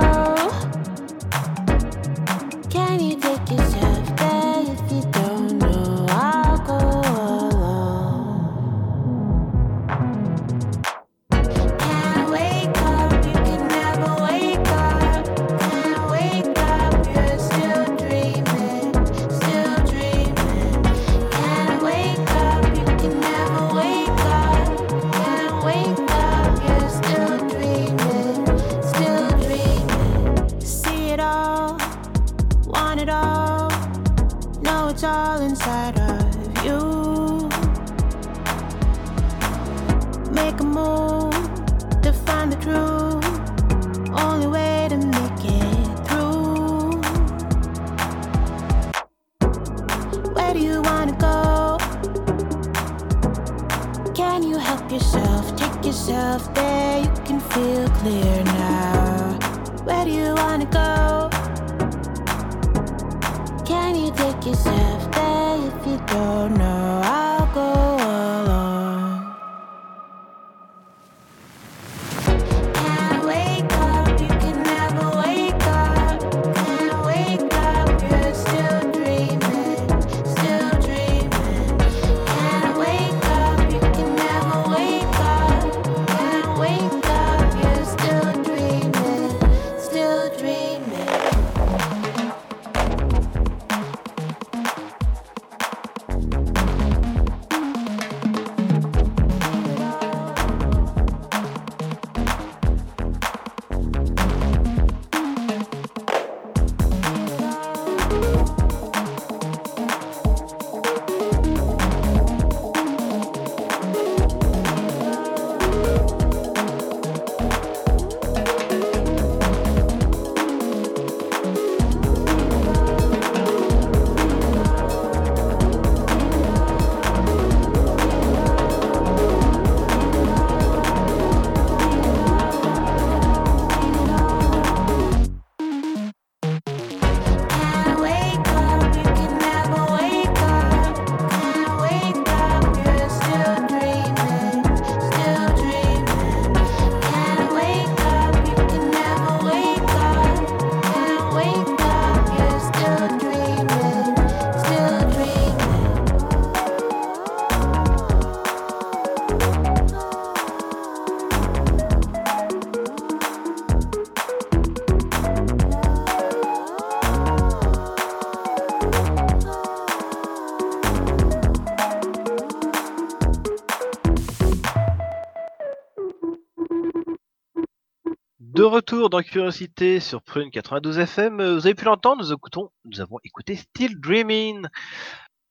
Speaker 1: Retour dans Curiosité sur Prune 92 FM, euh, vous avez pu l'entendre, nous, écoutons, nous avons écouté Still Dreaming.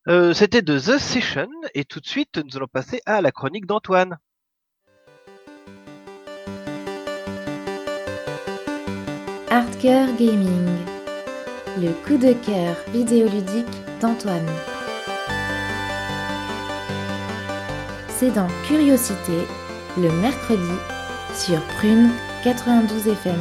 Speaker 1: Euh, C'était de The Session, et tout de suite, nous allons passer à la chronique d'Antoine.
Speaker 10: Hardcore Gaming. Le coup de cœur vidéoludique d'Antoine. C'est dans Curiosité, le mercredi, sur Prune 92 FM.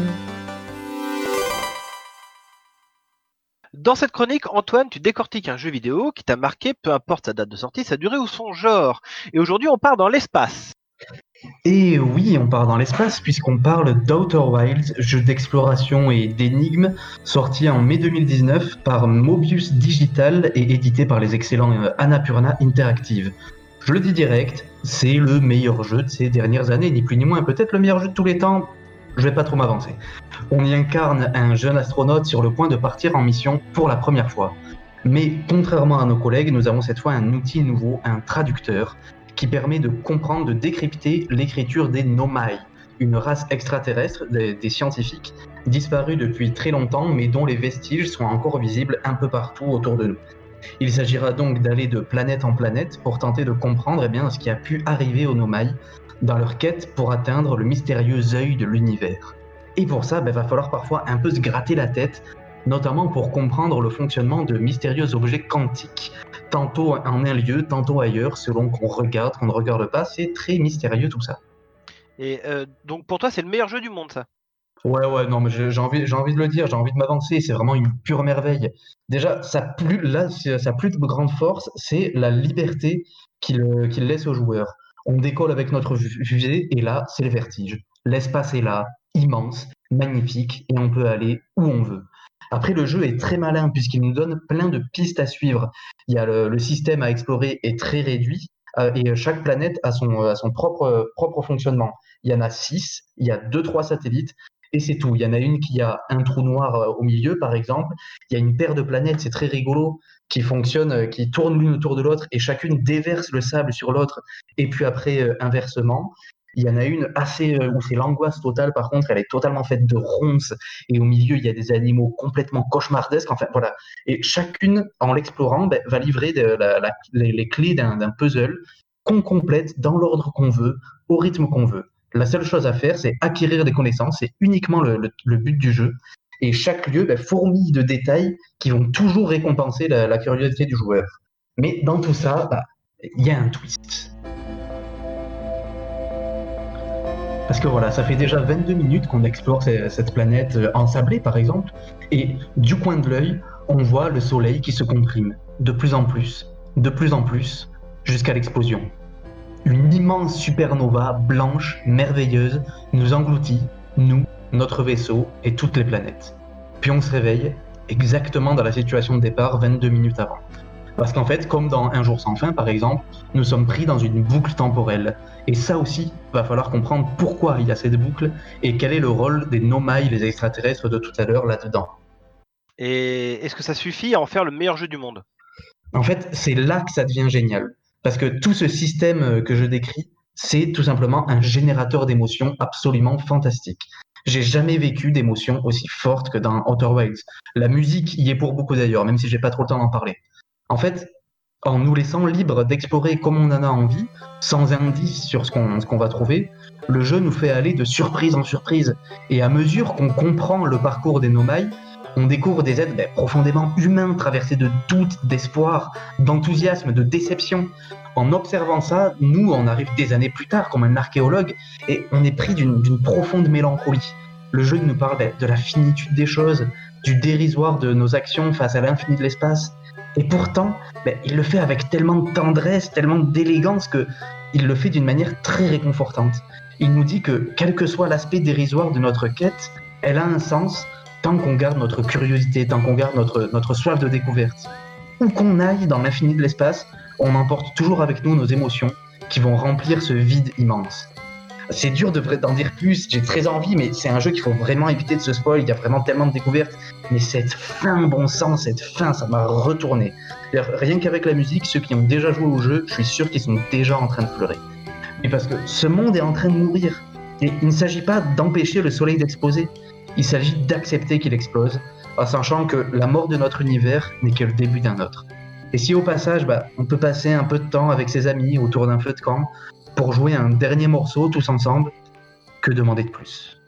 Speaker 1: Dans cette chronique, Antoine, tu décortiques un jeu vidéo qui t'a marqué, peu importe sa date de sortie, sa durée ou son genre. Et aujourd'hui, on part dans l'espace.
Speaker 3: Et oui, on part dans l'espace puisqu'on parle d'Outer Wilds, jeu d'exploration et d'énigmes, sorti en mai 2019 par Mobius Digital et édité par les excellents euh, Annapurna Interactive. Je le dis direct, c'est le meilleur jeu de ces dernières années, ni plus ni moins, peut-être le meilleur jeu de tous les temps, je vais pas trop m'avancer. On y incarne un jeune astronaute sur le point de partir en mission pour la première fois. Mais contrairement à nos collègues, nous avons cette fois un outil nouveau, un traducteur, qui permet de comprendre, de décrypter l'écriture des Nomai, une race extraterrestre des, des scientifiques disparue depuis très longtemps, mais dont les vestiges sont encore visibles un peu partout autour de nous. Il s'agira donc d'aller de planète en planète pour tenter de comprendre eh bien, ce qui a pu arriver aux Nomai dans leur quête pour atteindre le mystérieux œil de l'univers. Et pour ça, il va falloir parfois un peu se gratter la tête, notamment pour comprendre le fonctionnement de mystérieux objets quantiques, tantôt en un lieu, tantôt ailleurs, selon qu'on regarde, qu'on ne regarde pas. C'est très mystérieux tout ça.
Speaker 1: Et euh, donc pour toi, c'est le meilleur jeu du monde, ça?
Speaker 3: Ouais, ouais, non, mais j'ai envie, j'ai envie de le dire, j'ai envie de m'avancer, c'est vraiment une pure merveille. Déjà, sa plus, là, sa plus grande force, c'est la liberté qu'il qu'il laisse aux joueurs. On décolle avec notre fu- fusée, et là, c'est le vertige. L'espace est là, immense, magnifique, et on peut aller où on veut. Après, le jeu est très malin, puisqu'il nous donne plein de pistes à suivre. Il y a le, système à explorer est très réduit, euh, et chaque planète a son, son propre, propre fonctionnement. Il y en a six, il y a deux, trois satellites, et c'est tout. Il y en a une qui a un trou noir euh, au milieu, par exemple. Il y a une paire de planètes, c'est très rigolo, qui fonctionnent, euh, qui tournent l'une autour de l'autre, et chacune déverse le sable sur l'autre, et puis après, euh, inversement. Il y en a une assez euh, où c'est l'angoisse totale, par contre, elle est totalement faite de ronces, et au milieu, il y a des animaux complètement cauchemardesques. Enfin, voilà. Et chacune, en l'explorant, ben, va livrer les, clés d'un puzzle qu'on complète dans l'ordre qu'on veut, au rythme qu'on veut. La seule chose à faire, c'est acquérir des connaissances, c'est uniquement le but du jeu. Et chaque lieu ben, fourmille de détails qui vont toujours récompenser la, curiosité du joueur. Mais dans tout ça, bah, il y a un twist. Parce que voilà, ça fait déjà 22 minutes qu'on explore ce- cette planète euh, ensablée, par exemple, et du coin de l'œil, on voit le soleil qui se comprime, de plus en plus, de plus en plus, jusqu'à l'explosion. Une immense supernova blanche, merveilleuse, nous engloutit, nous, notre vaisseau et toutes les planètes. Puis on se réveille exactement dans la situation de départ 22 minutes avant. Parce qu'en fait, comme dans Un jour sans fin par exemple, nous sommes pris dans une boucle temporelle. Et ça aussi, va falloir comprendre pourquoi il y a cette boucle et quel est le rôle des Nomai, les extraterrestres de tout à l'heure là-dedans.
Speaker 1: Et est-ce que ça suffit à en faire le meilleur jeu du monde?
Speaker 3: En fait, c'est là que ça devient génial. Parce que tout ce système que je décris, c'est tout simplement un générateur d'émotions absolument fantastique. J'ai jamais vécu d'émotions aussi fortes que dans Outer Wilds. La musique y est pour beaucoup d'ailleurs, même si j'ai pas trop le temps d'en parler. En fait, en nous laissant libres d'explorer comme on en a envie, sans indice sur ce qu'on va trouver, le jeu nous fait aller de surprise en surprise. Et à mesure qu'on comprend le parcours des Nomai, on découvre des êtres ben, profondément humains, traversés de doutes, d'espoir, d'enthousiasme, de déception. En observant ça, nous, on arrive des années plus tard comme un archéologue et on est pris d'une profonde mélancolie. Le jeu nous parle de la finitude des choses, du dérisoire de nos actions face à l'infini de l'espace. Et pourtant, ben, il le fait avec tellement de tendresse, tellement d'élégance que il le fait d'une manière très réconfortante. Il nous dit que quel que soit l'aspect dérisoire de notre quête, elle a un sens tant qu'on garde notre curiosité, tant qu'on garde notre, notre soif de découverte. Où qu'on aille dans l'infini de l'espace, on emporte toujours avec nous nos émotions qui vont remplir ce vide immense. C'est dur d'en dire plus, j'ai très envie, mais c'est un jeu qu'il faut vraiment éviter de se spoil, il y a vraiment tellement de découvertes. Mais cette fin, bon sang, cette fin, ça m'a retourné. Rien qu'avec la musique, ceux qui ont déjà joué au jeu, je suis sûr qu'ils sont déjà en train de pleurer. Mais parce que ce monde est en train de mourir. Et il ne s'agit pas d'empêcher le soleil d'exploser, il s'agit d'accepter qu'il explose, en sachant que la mort de notre univers n'est que le début d'un autre. Et si au passage, bah, on peut passer un peu de temps avec ses amis autour d'un feu de camp pour jouer un dernier morceau tous ensemble, que demander de plus?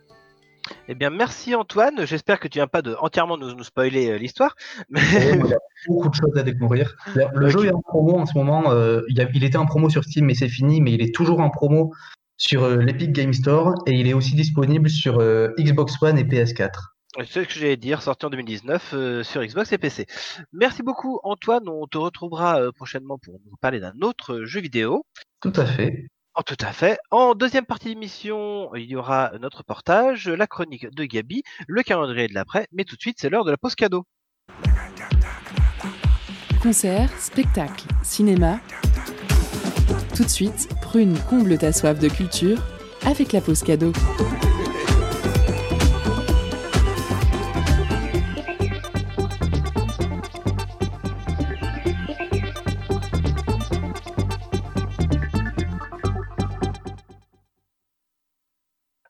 Speaker 1: Eh bien, merci Antoine. J'espère que tu viens pas de entièrement nous, nous spoiler euh, l'histoire. Mais...
Speaker 3: Il y a beaucoup de choses à découvrir. Le, jeu est en promo en ce moment. euh, il, y a- il était en promo sur Steam, mais c'est fini. Mais il est toujours en promo sur euh, l'Epic Game Store et il est aussi disponible sur Xbox One et PS4.
Speaker 1: C'est ce que j'allais dire, sorti en 2019 euh, sur Xbox et PC. Merci beaucoup Antoine, on te retrouvera euh, prochainement pour nous parler d'un autre euh, jeu vidéo.
Speaker 3: Tout à fait.
Speaker 1: Oh, tout à fait. En deuxième partie d'émission, il y aura notre portage, la chronique de Gabi, le calendrier de l'après, mais tout de suite c'est l'heure de la pause cadeau.
Speaker 5: Concerts, spectacles, cinéma. Tout de suite, Prune comble ta soif de culture avec la pause cadeau.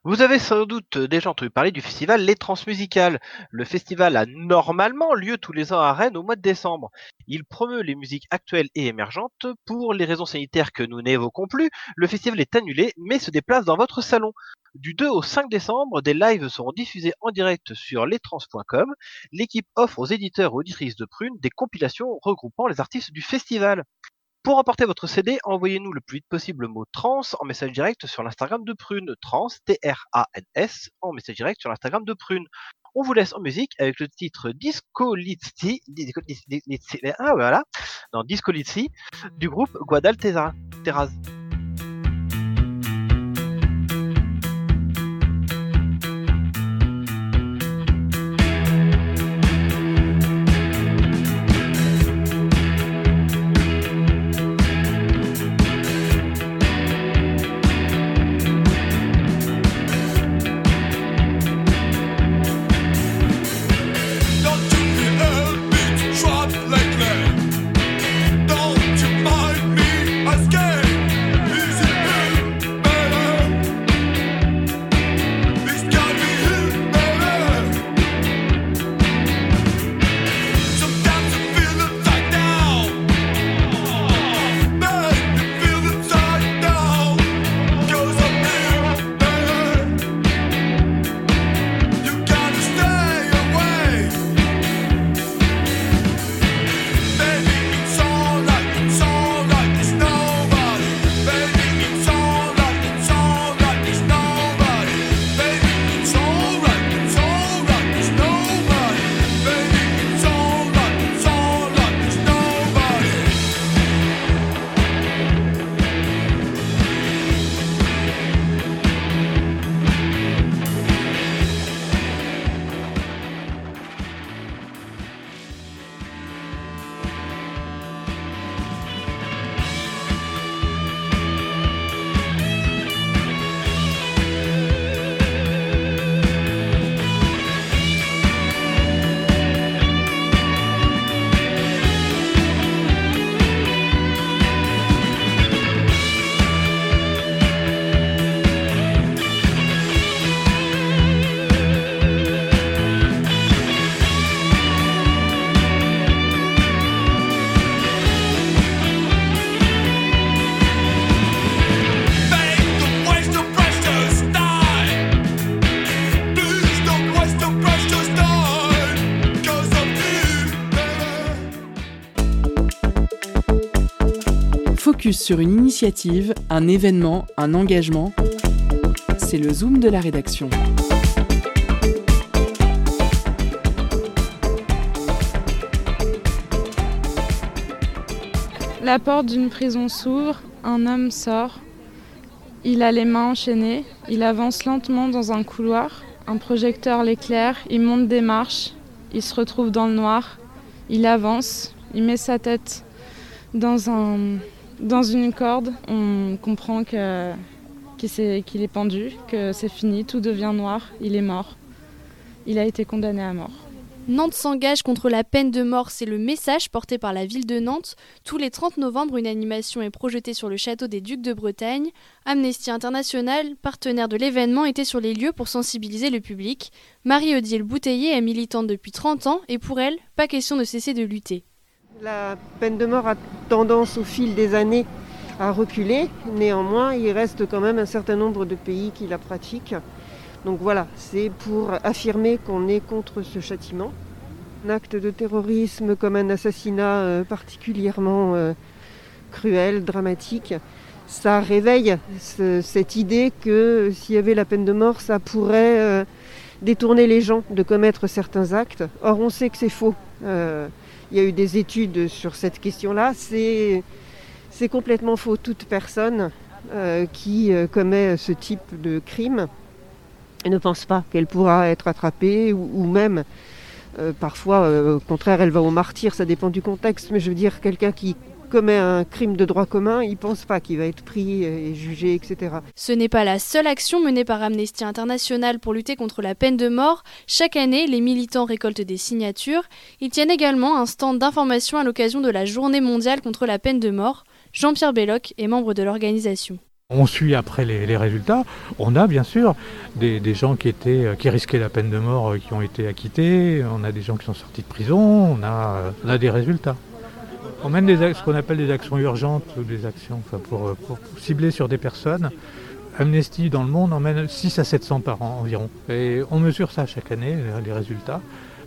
Speaker 1: Vous avez sans doute déjà entendu parler du festival Les Transmusicales. Le festival a normalement lieu tous les ans à Rennes au mois de décembre. Il promeut les musiques actuelles et émergentes. Pour les raisons sanitaires que nous n'évoquons plus, le festival est annulé mais se déplace dans votre salon. Du 2 au 5 décembre, des lives seront diffusés en direct sur lestrans.com. L'équipe offre aux éditeurs et auditrices de Prune des compilations regroupant les artistes du festival. Pour remporter votre CD, envoyez-nous le plus vite possible le mot trans en message direct sur l'Instagram de Prune, trans, T-R-A-N-S, en message direct sur l'Instagram de Prune. On vous laisse en musique avec le titre Disco Litsi, Disco du groupe Guadalteras. Terraz.
Speaker 5: Sur une initiative, un événement, un engagement. C'est le zoom de la rédaction.
Speaker 11: La porte d'une prison s'ouvre, un homme sort. Il a les mains enchaînées, il avance lentement dans un couloir. Un projecteur l'éclaire, il monte des marches, il se retrouve dans le noir. Il avance, il met sa tête dans, un, dans une corde. On comprend que, qu'il, est pendu, que c'est fini, tout devient noir, il est mort. Il a été condamné à mort.
Speaker 12: Nantes s'engage contre la peine de mort, c'est le message porté par la ville de Nantes. Tous les 30 novembre, une animation est projetée sur le château des Ducs de Bretagne. Amnesty International, partenaire de l'événement, était sur les lieux pour sensibiliser le public. Marie-Odile Bouteiller est militante depuis 30 ans et pour elle, pas question de cesser de lutter.
Speaker 13: La peine de mort a tendance au fil des années à reculer. Néanmoins, il reste quand même un certain nombre de pays qui la pratiquent. Donc voilà, c'est pour affirmer qu'on est contre ce châtiment. Un acte de terrorisme comme un assassinat euh, particulièrement euh, cruel, dramatique, ça réveille ce- cette idée que s'il y avait la peine de mort, ça pourrait euh, détourner les gens de commettre certains actes. Or, on sait que c'est faux. Il y a eu des études sur cette question-là. C'est complètement faux. Toute personne euh, qui euh, commet ce type de crime ne pense pas qu'elle pourra être attrapée ou, même euh, parfois, au contraire, elle va au martyr, ça dépend du contexte, mais je veux dire, quelqu'un qui commet un crime de droit commun, il pense pas qu'il va être pris et jugé, etc.
Speaker 12: Ce n'est pas la seule action menée par Amnesty International pour lutter contre la peine de mort. Chaque année, les militants récoltent des signatures. Ils tiennent également un stand d'information à l'occasion de la Journée mondiale contre la peine de mort. Jean-Pierre Belloc est membre de l'organisation.
Speaker 14: On suit après les, les résultats. On a bien sûr des, des gens qui, étaient, euh, qui risquaient la peine de mort euh, qui ont été acquittés. On a des gens qui sont sortis de prison. On a, euh, on a des résultats. On mène des, ce qu'on appelle des actions urgentes ou des actions euh, pour cibler sur des personnes. Amnesty dans le monde en mène 6 à 700 par an environ. Et on mesure ça chaque année, les- les résultats.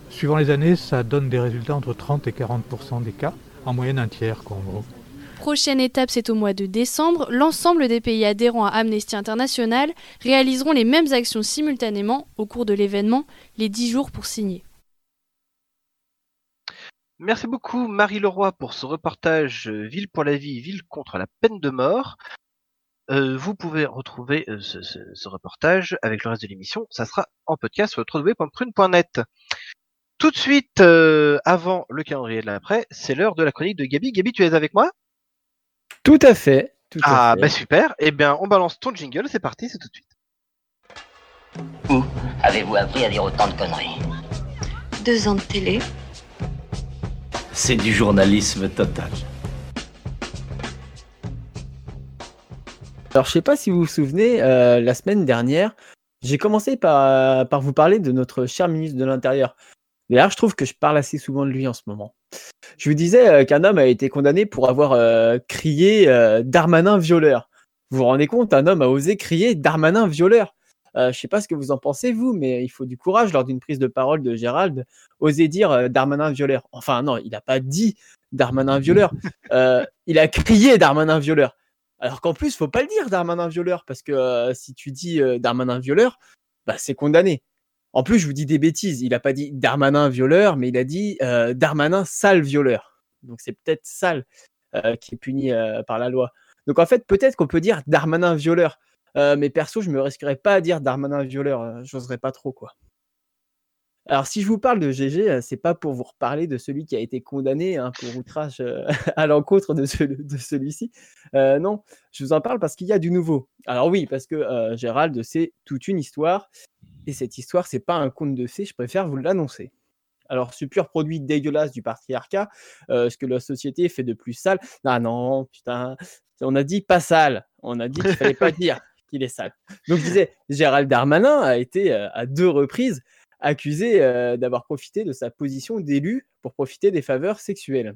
Speaker 14: Suivant les années, ça donne des résultats entre 30 et 40% des cas. En moyenne un tiers, gros.
Speaker 12: Prochaine étape, c'est au mois de décembre. L'ensemble des pays adhérents à Amnesty International réaliseront les mêmes actions simultanément au cours de l'événement, les 10 jours pour signer.
Speaker 1: Merci beaucoup Marie Leroy pour ce reportage euh, Ville pour la vie, ville contre la peine de mort. Euh, vous pouvez retrouver euh, ce, ce- ce reportage avec le reste de l'émission. Ça sera en podcast sur www.prune.net. Tout de suite, euh, avant le calendrier de l'après, c'est l'heure de la chronique de Gabi. Gabi, tu es avec moi?
Speaker 2: Tout à fait. Tout à
Speaker 1: Ah,
Speaker 2: fait.
Speaker 1: bah super. Eh bien, on balance ton jingle. C'est parti, c'est tout de suite.
Speaker 15: Où avez-vous appris à dire autant de conneries?
Speaker 16: Deux ans de télé.
Speaker 17: C'est du journalisme total.
Speaker 2: Alors, je sais pas si vous vous souvenez, euh, la semaine dernière, j'ai commencé par, par vous parler de notre cher ministre de l'Intérieur. D'ailleurs, je trouve que je parle assez souvent de lui en ce moment. Je vous disais euh, qu'un homme a été condamné pour avoir euh, crié euh, Darmanin violeur. Vous vous rendez compte, un homme a osé crier Darmanin violeur. Euh, je sais pas ce que vous en pensez, vous, mais il faut du courage lors d'une prise de parole de Gérald, oser dire euh, Darmanin violeur. Enfin, non, il n'a pas dit Darmanin violeur. Euh, il a crié Darmanin violeur. Alors qu'en plus, faut pas le dire Darmanin violeur, parce que euh, si tu dis euh, Darmanin violeur, bah, c'est condamné. En plus, je vous dis des bêtises. Il a pas dit Darmanin violeur, mais il a dit euh, Darmanin sale violeur. Donc c'est peut-être sale qui est puni par la loi. Donc en fait, peut-être qu'on peut dire Darmanin violeur. Euh, mais perso, je me risquerais pas à dire Darmanin violeur. euh, J'oserais pas trop, quoi. Alors, si je vous parle de GG, euh, c'est pas pour vous reparler de celui qui a été condamné hein, pour outrage à l'encontre de, ce- de celui-ci. Non, je vous en parle parce qu'il y a du nouveau. Alors oui, parce que Gérald, c'est toute une histoire. Et cette histoire, c'est pas un conte de fées, je préfère vous l'annoncer. Alors, ce pur produit dégueulasse du patriarcat, ce que la société fait de plus sale. Ah non, putain, on a dit pas sale. On a dit qu'il fallait pas dire qu'il est sale. Donc, je disais, Gérald Darmanin a été euh, à deux reprises accusé euh, d'avoir profité de sa position d'élu pour profiter des faveurs sexuelles.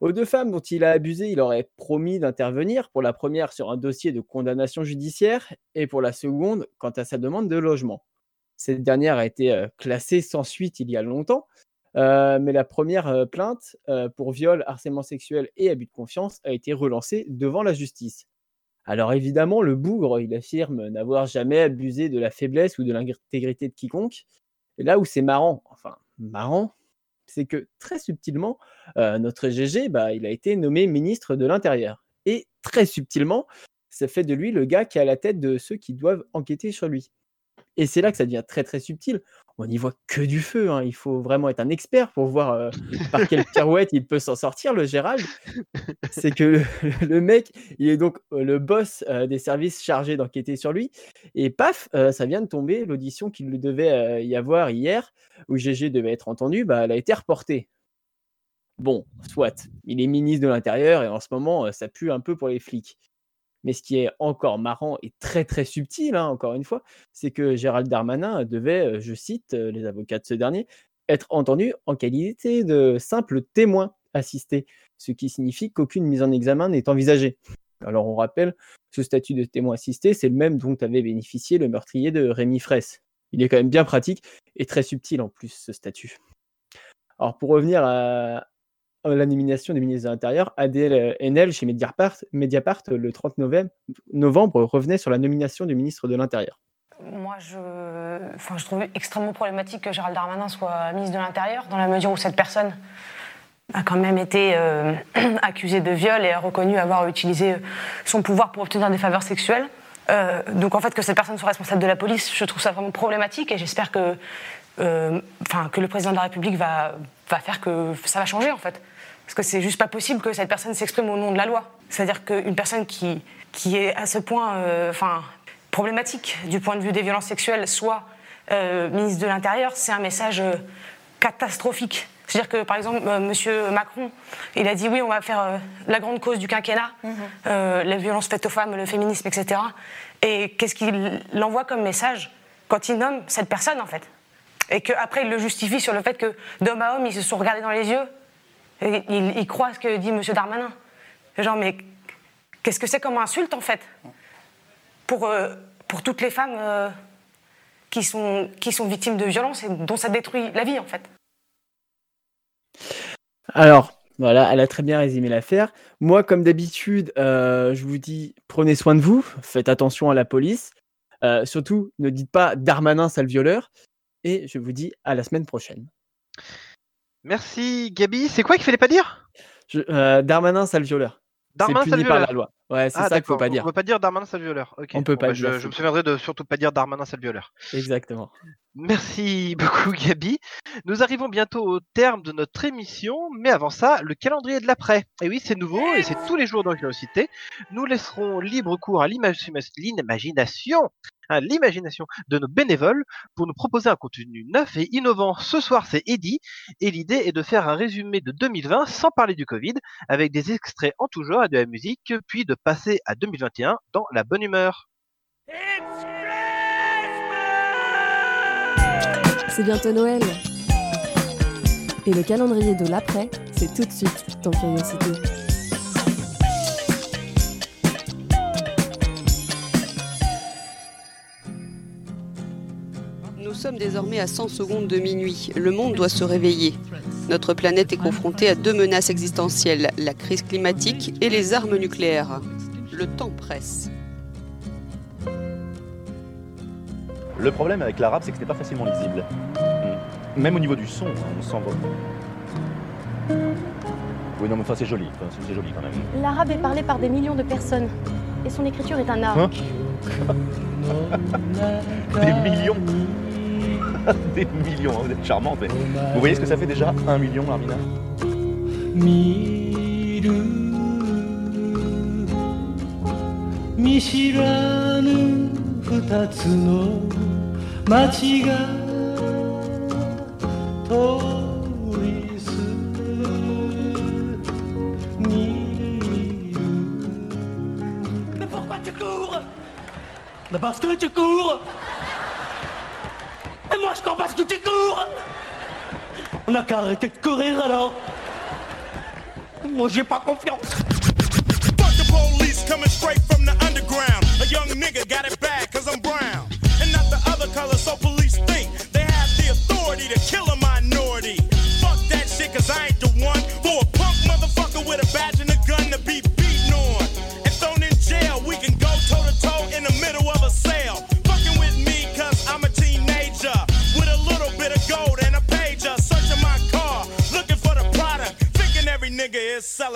Speaker 2: Aux deux femmes dont il a abusé, il aurait promis d'intervenir, pour la première sur un dossier de condamnation judiciaire et pour la seconde quant à sa demande de logement. Cette dernière a été euh, classée sans suite il y a longtemps, mais la première plainte pour viol, harcèlement sexuel et abus de confiance a été relancée devant la justice. Alors évidemment, le bougre, il affirme n'avoir jamais abusé de la faiblesse ou de l'intégrité de quiconque. Et là où c'est marrant, enfin marrant, c'est que très subtilement, euh, notre GG, bah, il a été nommé ministre de l'Intérieur. Et très subtilement, ça fait de lui le gars qui est à la tête de ceux qui doivent enquêter sur lui. Et c'est là que ça devient très très subtil. On n'y voit que du feu. hein. Il faut vraiment être un expert pour voir euh, par quelle pirouette il peut s'en sortir, le Gérald. C'est que le, le mec, il est donc euh, le boss euh, des services chargés d'enquêter sur lui. Et paf, euh, ça vient de tomber. L'audition qu'il devait y avoir hier, où GG devait être entendu, bah, elle a été reportée. Bon, soit. Il est ministre de l'Intérieur et en ce moment, ça pue un peu pour les flics. Mais ce qui est encore marrant et très très subtil, hein, encore une fois, c'est que Gérald Darmanin devait, euh, je cite euh, les avocats de ce dernier, être entendu en qualité de simple témoin assisté, ce qui signifie qu'aucune mise en examen n'est envisagée. Alors on rappelle, ce statut de témoin assisté, c'est le même dont avait bénéficié le meurtrier de Rémi Fraisse. Il est quand même bien pratique et très subtil en plus, ce statut. Alors pour revenir à, à la nomination du ministre de l'Intérieur, Adèle Haenel chez Mediapart, Mediapart le 30 novembre, novembre revenait sur la nomination du ministre de l'Intérieur.
Speaker 18: Moi, je, enfin, trouve extrêmement problématique que Gérald Darmanin soit ministre de l'Intérieur, dans la mesure où cette personne a quand même été euh, accusée de viol et a reconnu avoir utilisé son pouvoir pour obtenir des faveurs sexuelles. Euh, donc en fait, que cette personne soit responsable de la police, je trouve ça vraiment problématique et j'espère que, euh, que le président de la République va faire que ça va changer en fait. Parce que c'est juste pas possible que cette personne s'exprime au nom de la loi. C'est-à-dire qu'une personne qui, qui est à ce point euh, enfin, problématique du point de vue des violences sexuelles soit euh, ministre de l'Intérieur, c'est un message euh, catastrophique. C'est-à-dire que, par exemple, Monsieur Macron, il a dit oui, on va faire la grande cause du quinquennat, euh, les violences faites aux femmes, le féminisme, etc. Et qu'est-ce qu'il envoie comme message quand il nomme cette personne, en fait? Et qu'après, il le justifie sur le fait que d'homme à homme, ils se sont regardés dans les yeux. Et il, il croit ce que dit Monsieur Darmanin. Genre, mais qu'est-ce que c'est comme insulte, en fait? Pour, euh, pour toutes les femmes euh, qui, sont, victimes de violences et dont ça détruit la vie, en fait.
Speaker 2: Alors, voilà, elle a très bien résumé l'affaire. Moi, comme d'habitude, euh, je vous dis, prenez soin de vous, faites attention à la police. Euh, surtout, ne dites pas Darmanin, sale violeur. Et je vous dis à la semaine prochaine.
Speaker 1: Merci Gabi. C'est quoi qu'il fallait pas dire?
Speaker 2: Je- euh, Darmanin, sale violeur.
Speaker 1: Darmanin,
Speaker 2: C'est puni par la loi. Ouais, c'est
Speaker 1: Ah,
Speaker 2: ça qu'il faut pas dire.
Speaker 1: On peut pas dire Darmanin sale violeur.
Speaker 2: On peut
Speaker 1: Bon,
Speaker 2: pas
Speaker 1: bah,
Speaker 2: dire
Speaker 1: je, me souviendrai de surtout pas dire Darmanin sale violeur.
Speaker 2: Exactement.
Speaker 1: Merci beaucoup Gabi. Nous arrivons bientôt au terme de notre émission, mais avant ça, le calendrier de l'après. Et oui, c'est nouveau et c'est tous les jours dans Curiosité. Nous laisserons libre cours à l'imagi- l'imagination, à l'imagination de nos bénévoles pour nous proposer un contenu neuf et innovant. Ce soir, c'est Eddy et l'idée est de faire un résumé de 2020 sans parler du Covid, avec des extraits en tout genre et de la musique, puis de passer à 2021 dans la bonne humeur.
Speaker 19: C'est bientôt Noël. Et le calendrier de l'après, c'est tout de suite dans Curiosité.
Speaker 20: Sommes désormais à 100 secondes de minuit. Le monde doit se réveiller. Notre planète est confrontée à deux menaces existentielles, la crise climatique et les armes nucléaires. Le temps presse.
Speaker 21: Le problème avec l'arabe, c'est que ce n'est pas facilement lisible. Même au niveau du son, hein, on sent. Oui, non, mais enfin, c'est joli. Enfin, c'est joli quand même.
Speaker 22: L'arabe est parlé par des millions de personnes. Et son écriture est un art.
Speaker 21: Hein Des millions des millions, hein, vous êtes charmante, mais vous voyez ce que ça fait déjà Un million, Armina
Speaker 23: Mais pourquoi tu cours? Mais parce que tu cours? On n'a qu'à arrêter de courir alors. Moi j'ai pas confiance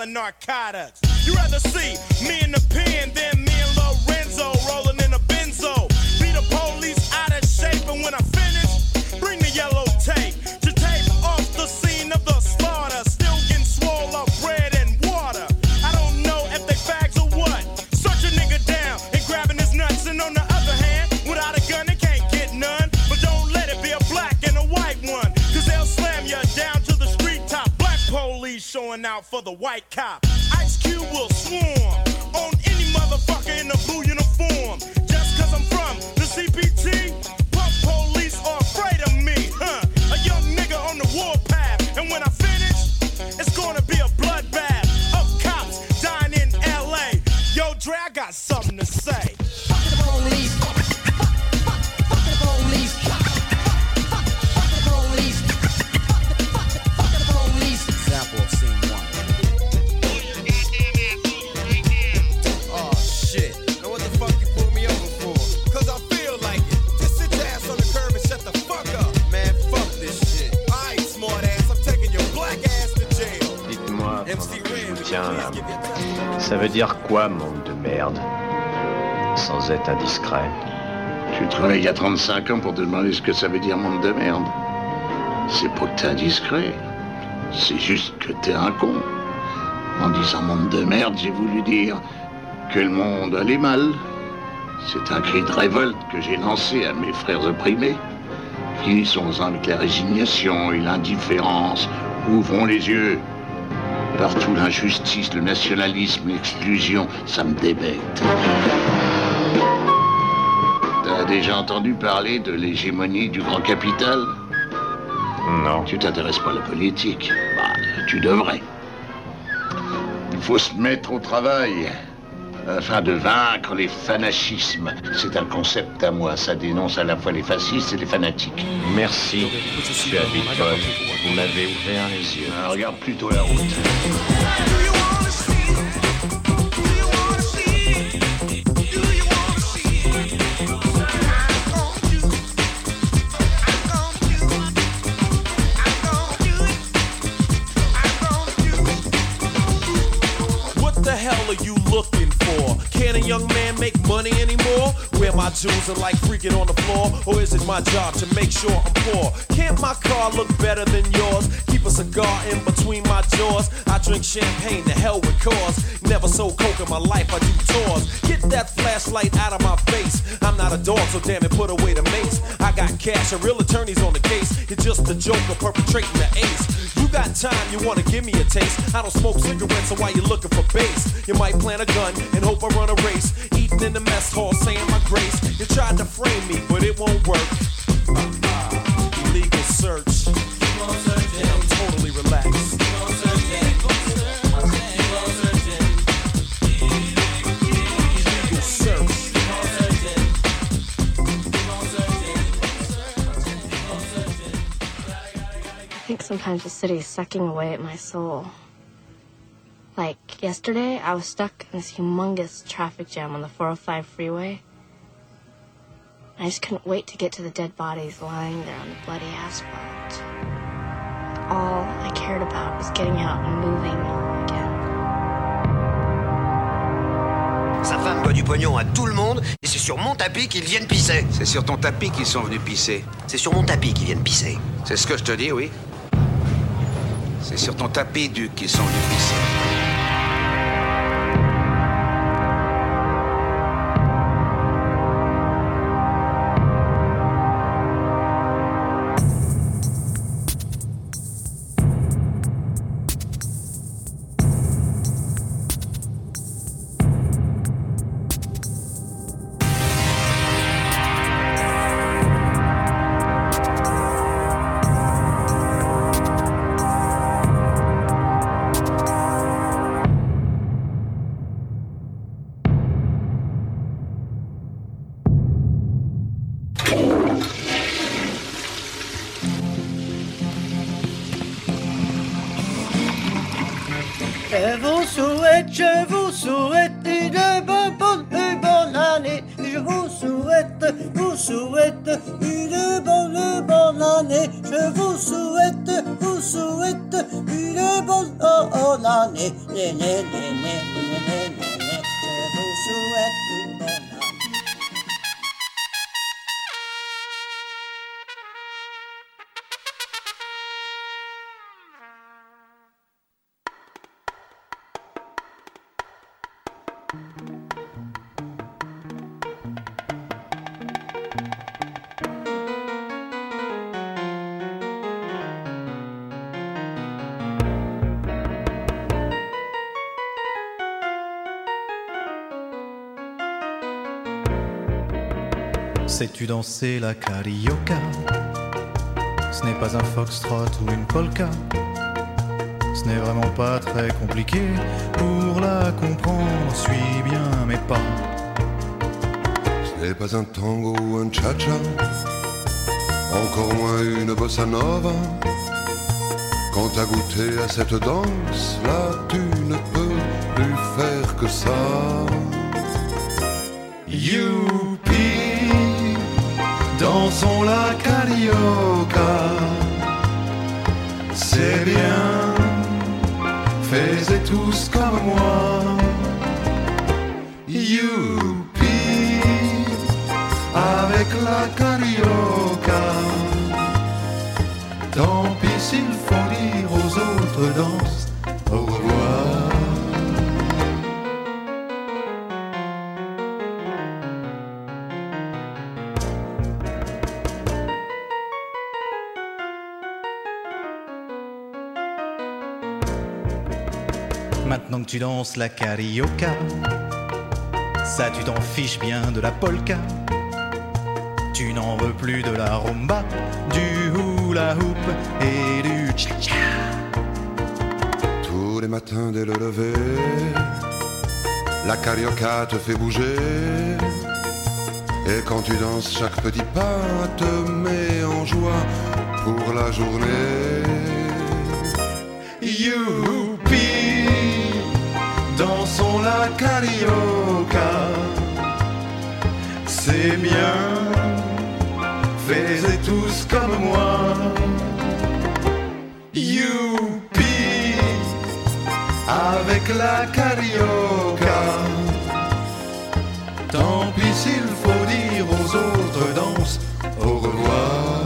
Speaker 24: narcotics. You rather see me for the white cop.
Speaker 25: Dire quoi, monde de merde Sans être indiscret?
Speaker 26: Tu travailles il y a 35 ans pour te demander ce que ça veut dire monde de merde. C'est pas que t'es indiscret. C'est juste que t'es un con. En disant monde de merde, j'ai voulu dire que le monde allait mal. C'est un cri de révolte que j'ai lancé à mes frères opprimés. Finissons avec la résignation et l'indifférence. Ouvrons les yeux. Partout l'injustice, le nationalisme, l'exclusion, ça me débecte. T'as déjà entendu parler de l'hégémonie du grand capital?
Speaker 25: Non.
Speaker 26: Tu t'intéresses pas à la politique Bah, tu devrais. Il faut se mettre au travail afin de vaincre les fanachismes. C'est un concept à moi, ça dénonce à la fois les fascistes et les fanatiques.
Speaker 25: Merci, monsieur Habitol. Vous m'avez ouvert les yeux.
Speaker 26: Ah, regarde plutôt la route.
Speaker 24: Jewels and like freaking on the floor? Or is it my job to make sure I'm poor? Can't my car look better than yours? Keep a cigar in between my jaws. I drink champagne, the hell with cause. Never sold coke in my life, I do tours. Get that flashlight out of my face. I'm not a dog, so damn it, put away the mace. I got cash and real attorneys on the case. You're just a joker perpetrating the ace. You got time, you wanna give me a taste. I don't smoke cigarettes, so why you looking for base? You might plant a gun and hope I run a race. Eating in the mess hall, saying my grace. You tried to frame me, but it won't work. Uh-uh. Illegal search. And I'm totally relaxed.
Speaker 22: Sometimes the city's sucking away at my soul. Like yesterday, I was stuck in this humongous traffic jam on the 405 freeway. I just couldn't wait to get to the dead bodies lying there on the bloody asphalt. All I cared about was getting out and moving again.
Speaker 27: Sa femme doit du pognon à tout le monde et c'est sur mon tapis qu'ils viennent pisser. C'est sur ton tapis qu'ils sont venus pisser. C'est sur mon tapis qu'ils viennent pisser. C'est ce que je te dis, oui. C'est sur ton tapis, Duc, qu'ils sont venus
Speaker 28: je vous
Speaker 29: danser la carioca Ce n'est pas un foxtrot ou une polka. Ce n'est vraiment pas très compliqué pour la comprendre. Suis bien mes pas.
Speaker 30: Ce n'est pas un tango ou un cha-cha, encore moins une bossa nova. Quand t'as goûté à cette danse, là tu ne peux plus faire que ça.
Speaker 29: Youpi, dansons la carioca. C'est bien, faites tous comme moi. Youpi, avec la carioca. Tant pis s'il faut dire aux autres danses tu danses la carioca, ça tu t'en fiches bien de la polka. Tu n'en veux plus de la rumba, du hula hoop et du cha-cha.
Speaker 30: Tous les matins dès le lever, la carioca te fait bouger. Et quand tu danses, chaque petit pas te met en joie pour la journée.
Speaker 29: Carioca. C'est bien, faites tous comme moi. Youpi, avec la carioca. Tant pis s'il faut dire aux autres danses au revoir.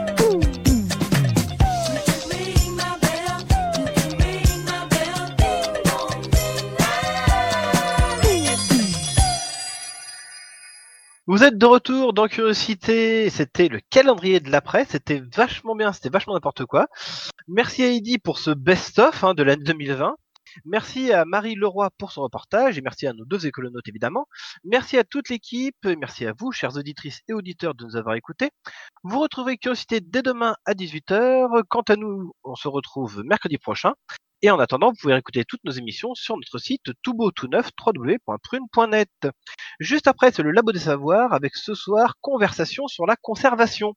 Speaker 1: Vous êtes de retour dans Curiosité, c'était le calendrier de l'après, c'était vachement bien, c'était vachement n'importe quoi. Merci à Heidi pour ce best-of hein, de l'année 2020. Merci à Marie Leroy pour son reportage et merci à nos deux écolonautes évidemment. Merci à toute l'équipe, et merci à vous, chères auditrices et auditeurs, de nous avoir écoutés. Vous retrouverez Curiosité dès demain à 18h. Quant à nous, on se retrouve mercredi prochain. Et en attendant, vous pouvez écouter toutes nos émissions sur notre site tout beau. Juste après, c'est le Labo des Savoirs avec ce soir conversation sur la conservation.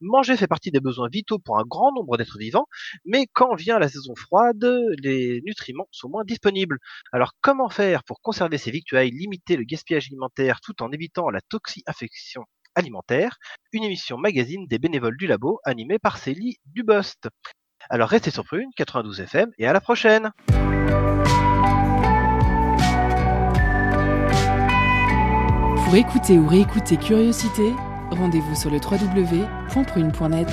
Speaker 1: Manger fait partie des besoins vitaux pour un grand nombre d'êtres vivants, mais quand vient la saison froide, les nutriments sont moins disponibles. Alors comment faire pour conserver ces victuailles, limiter le gaspillage alimentaire tout en évitant la toxi-infection alimentaire? Une émission magazine des bénévoles du labo animée par Célie Dubost. Alors restez sur Prune 92 FM et à la prochaine
Speaker 19: Pour écouter ou réécouter Curiosité, rendez-vous sur le www.prune.net.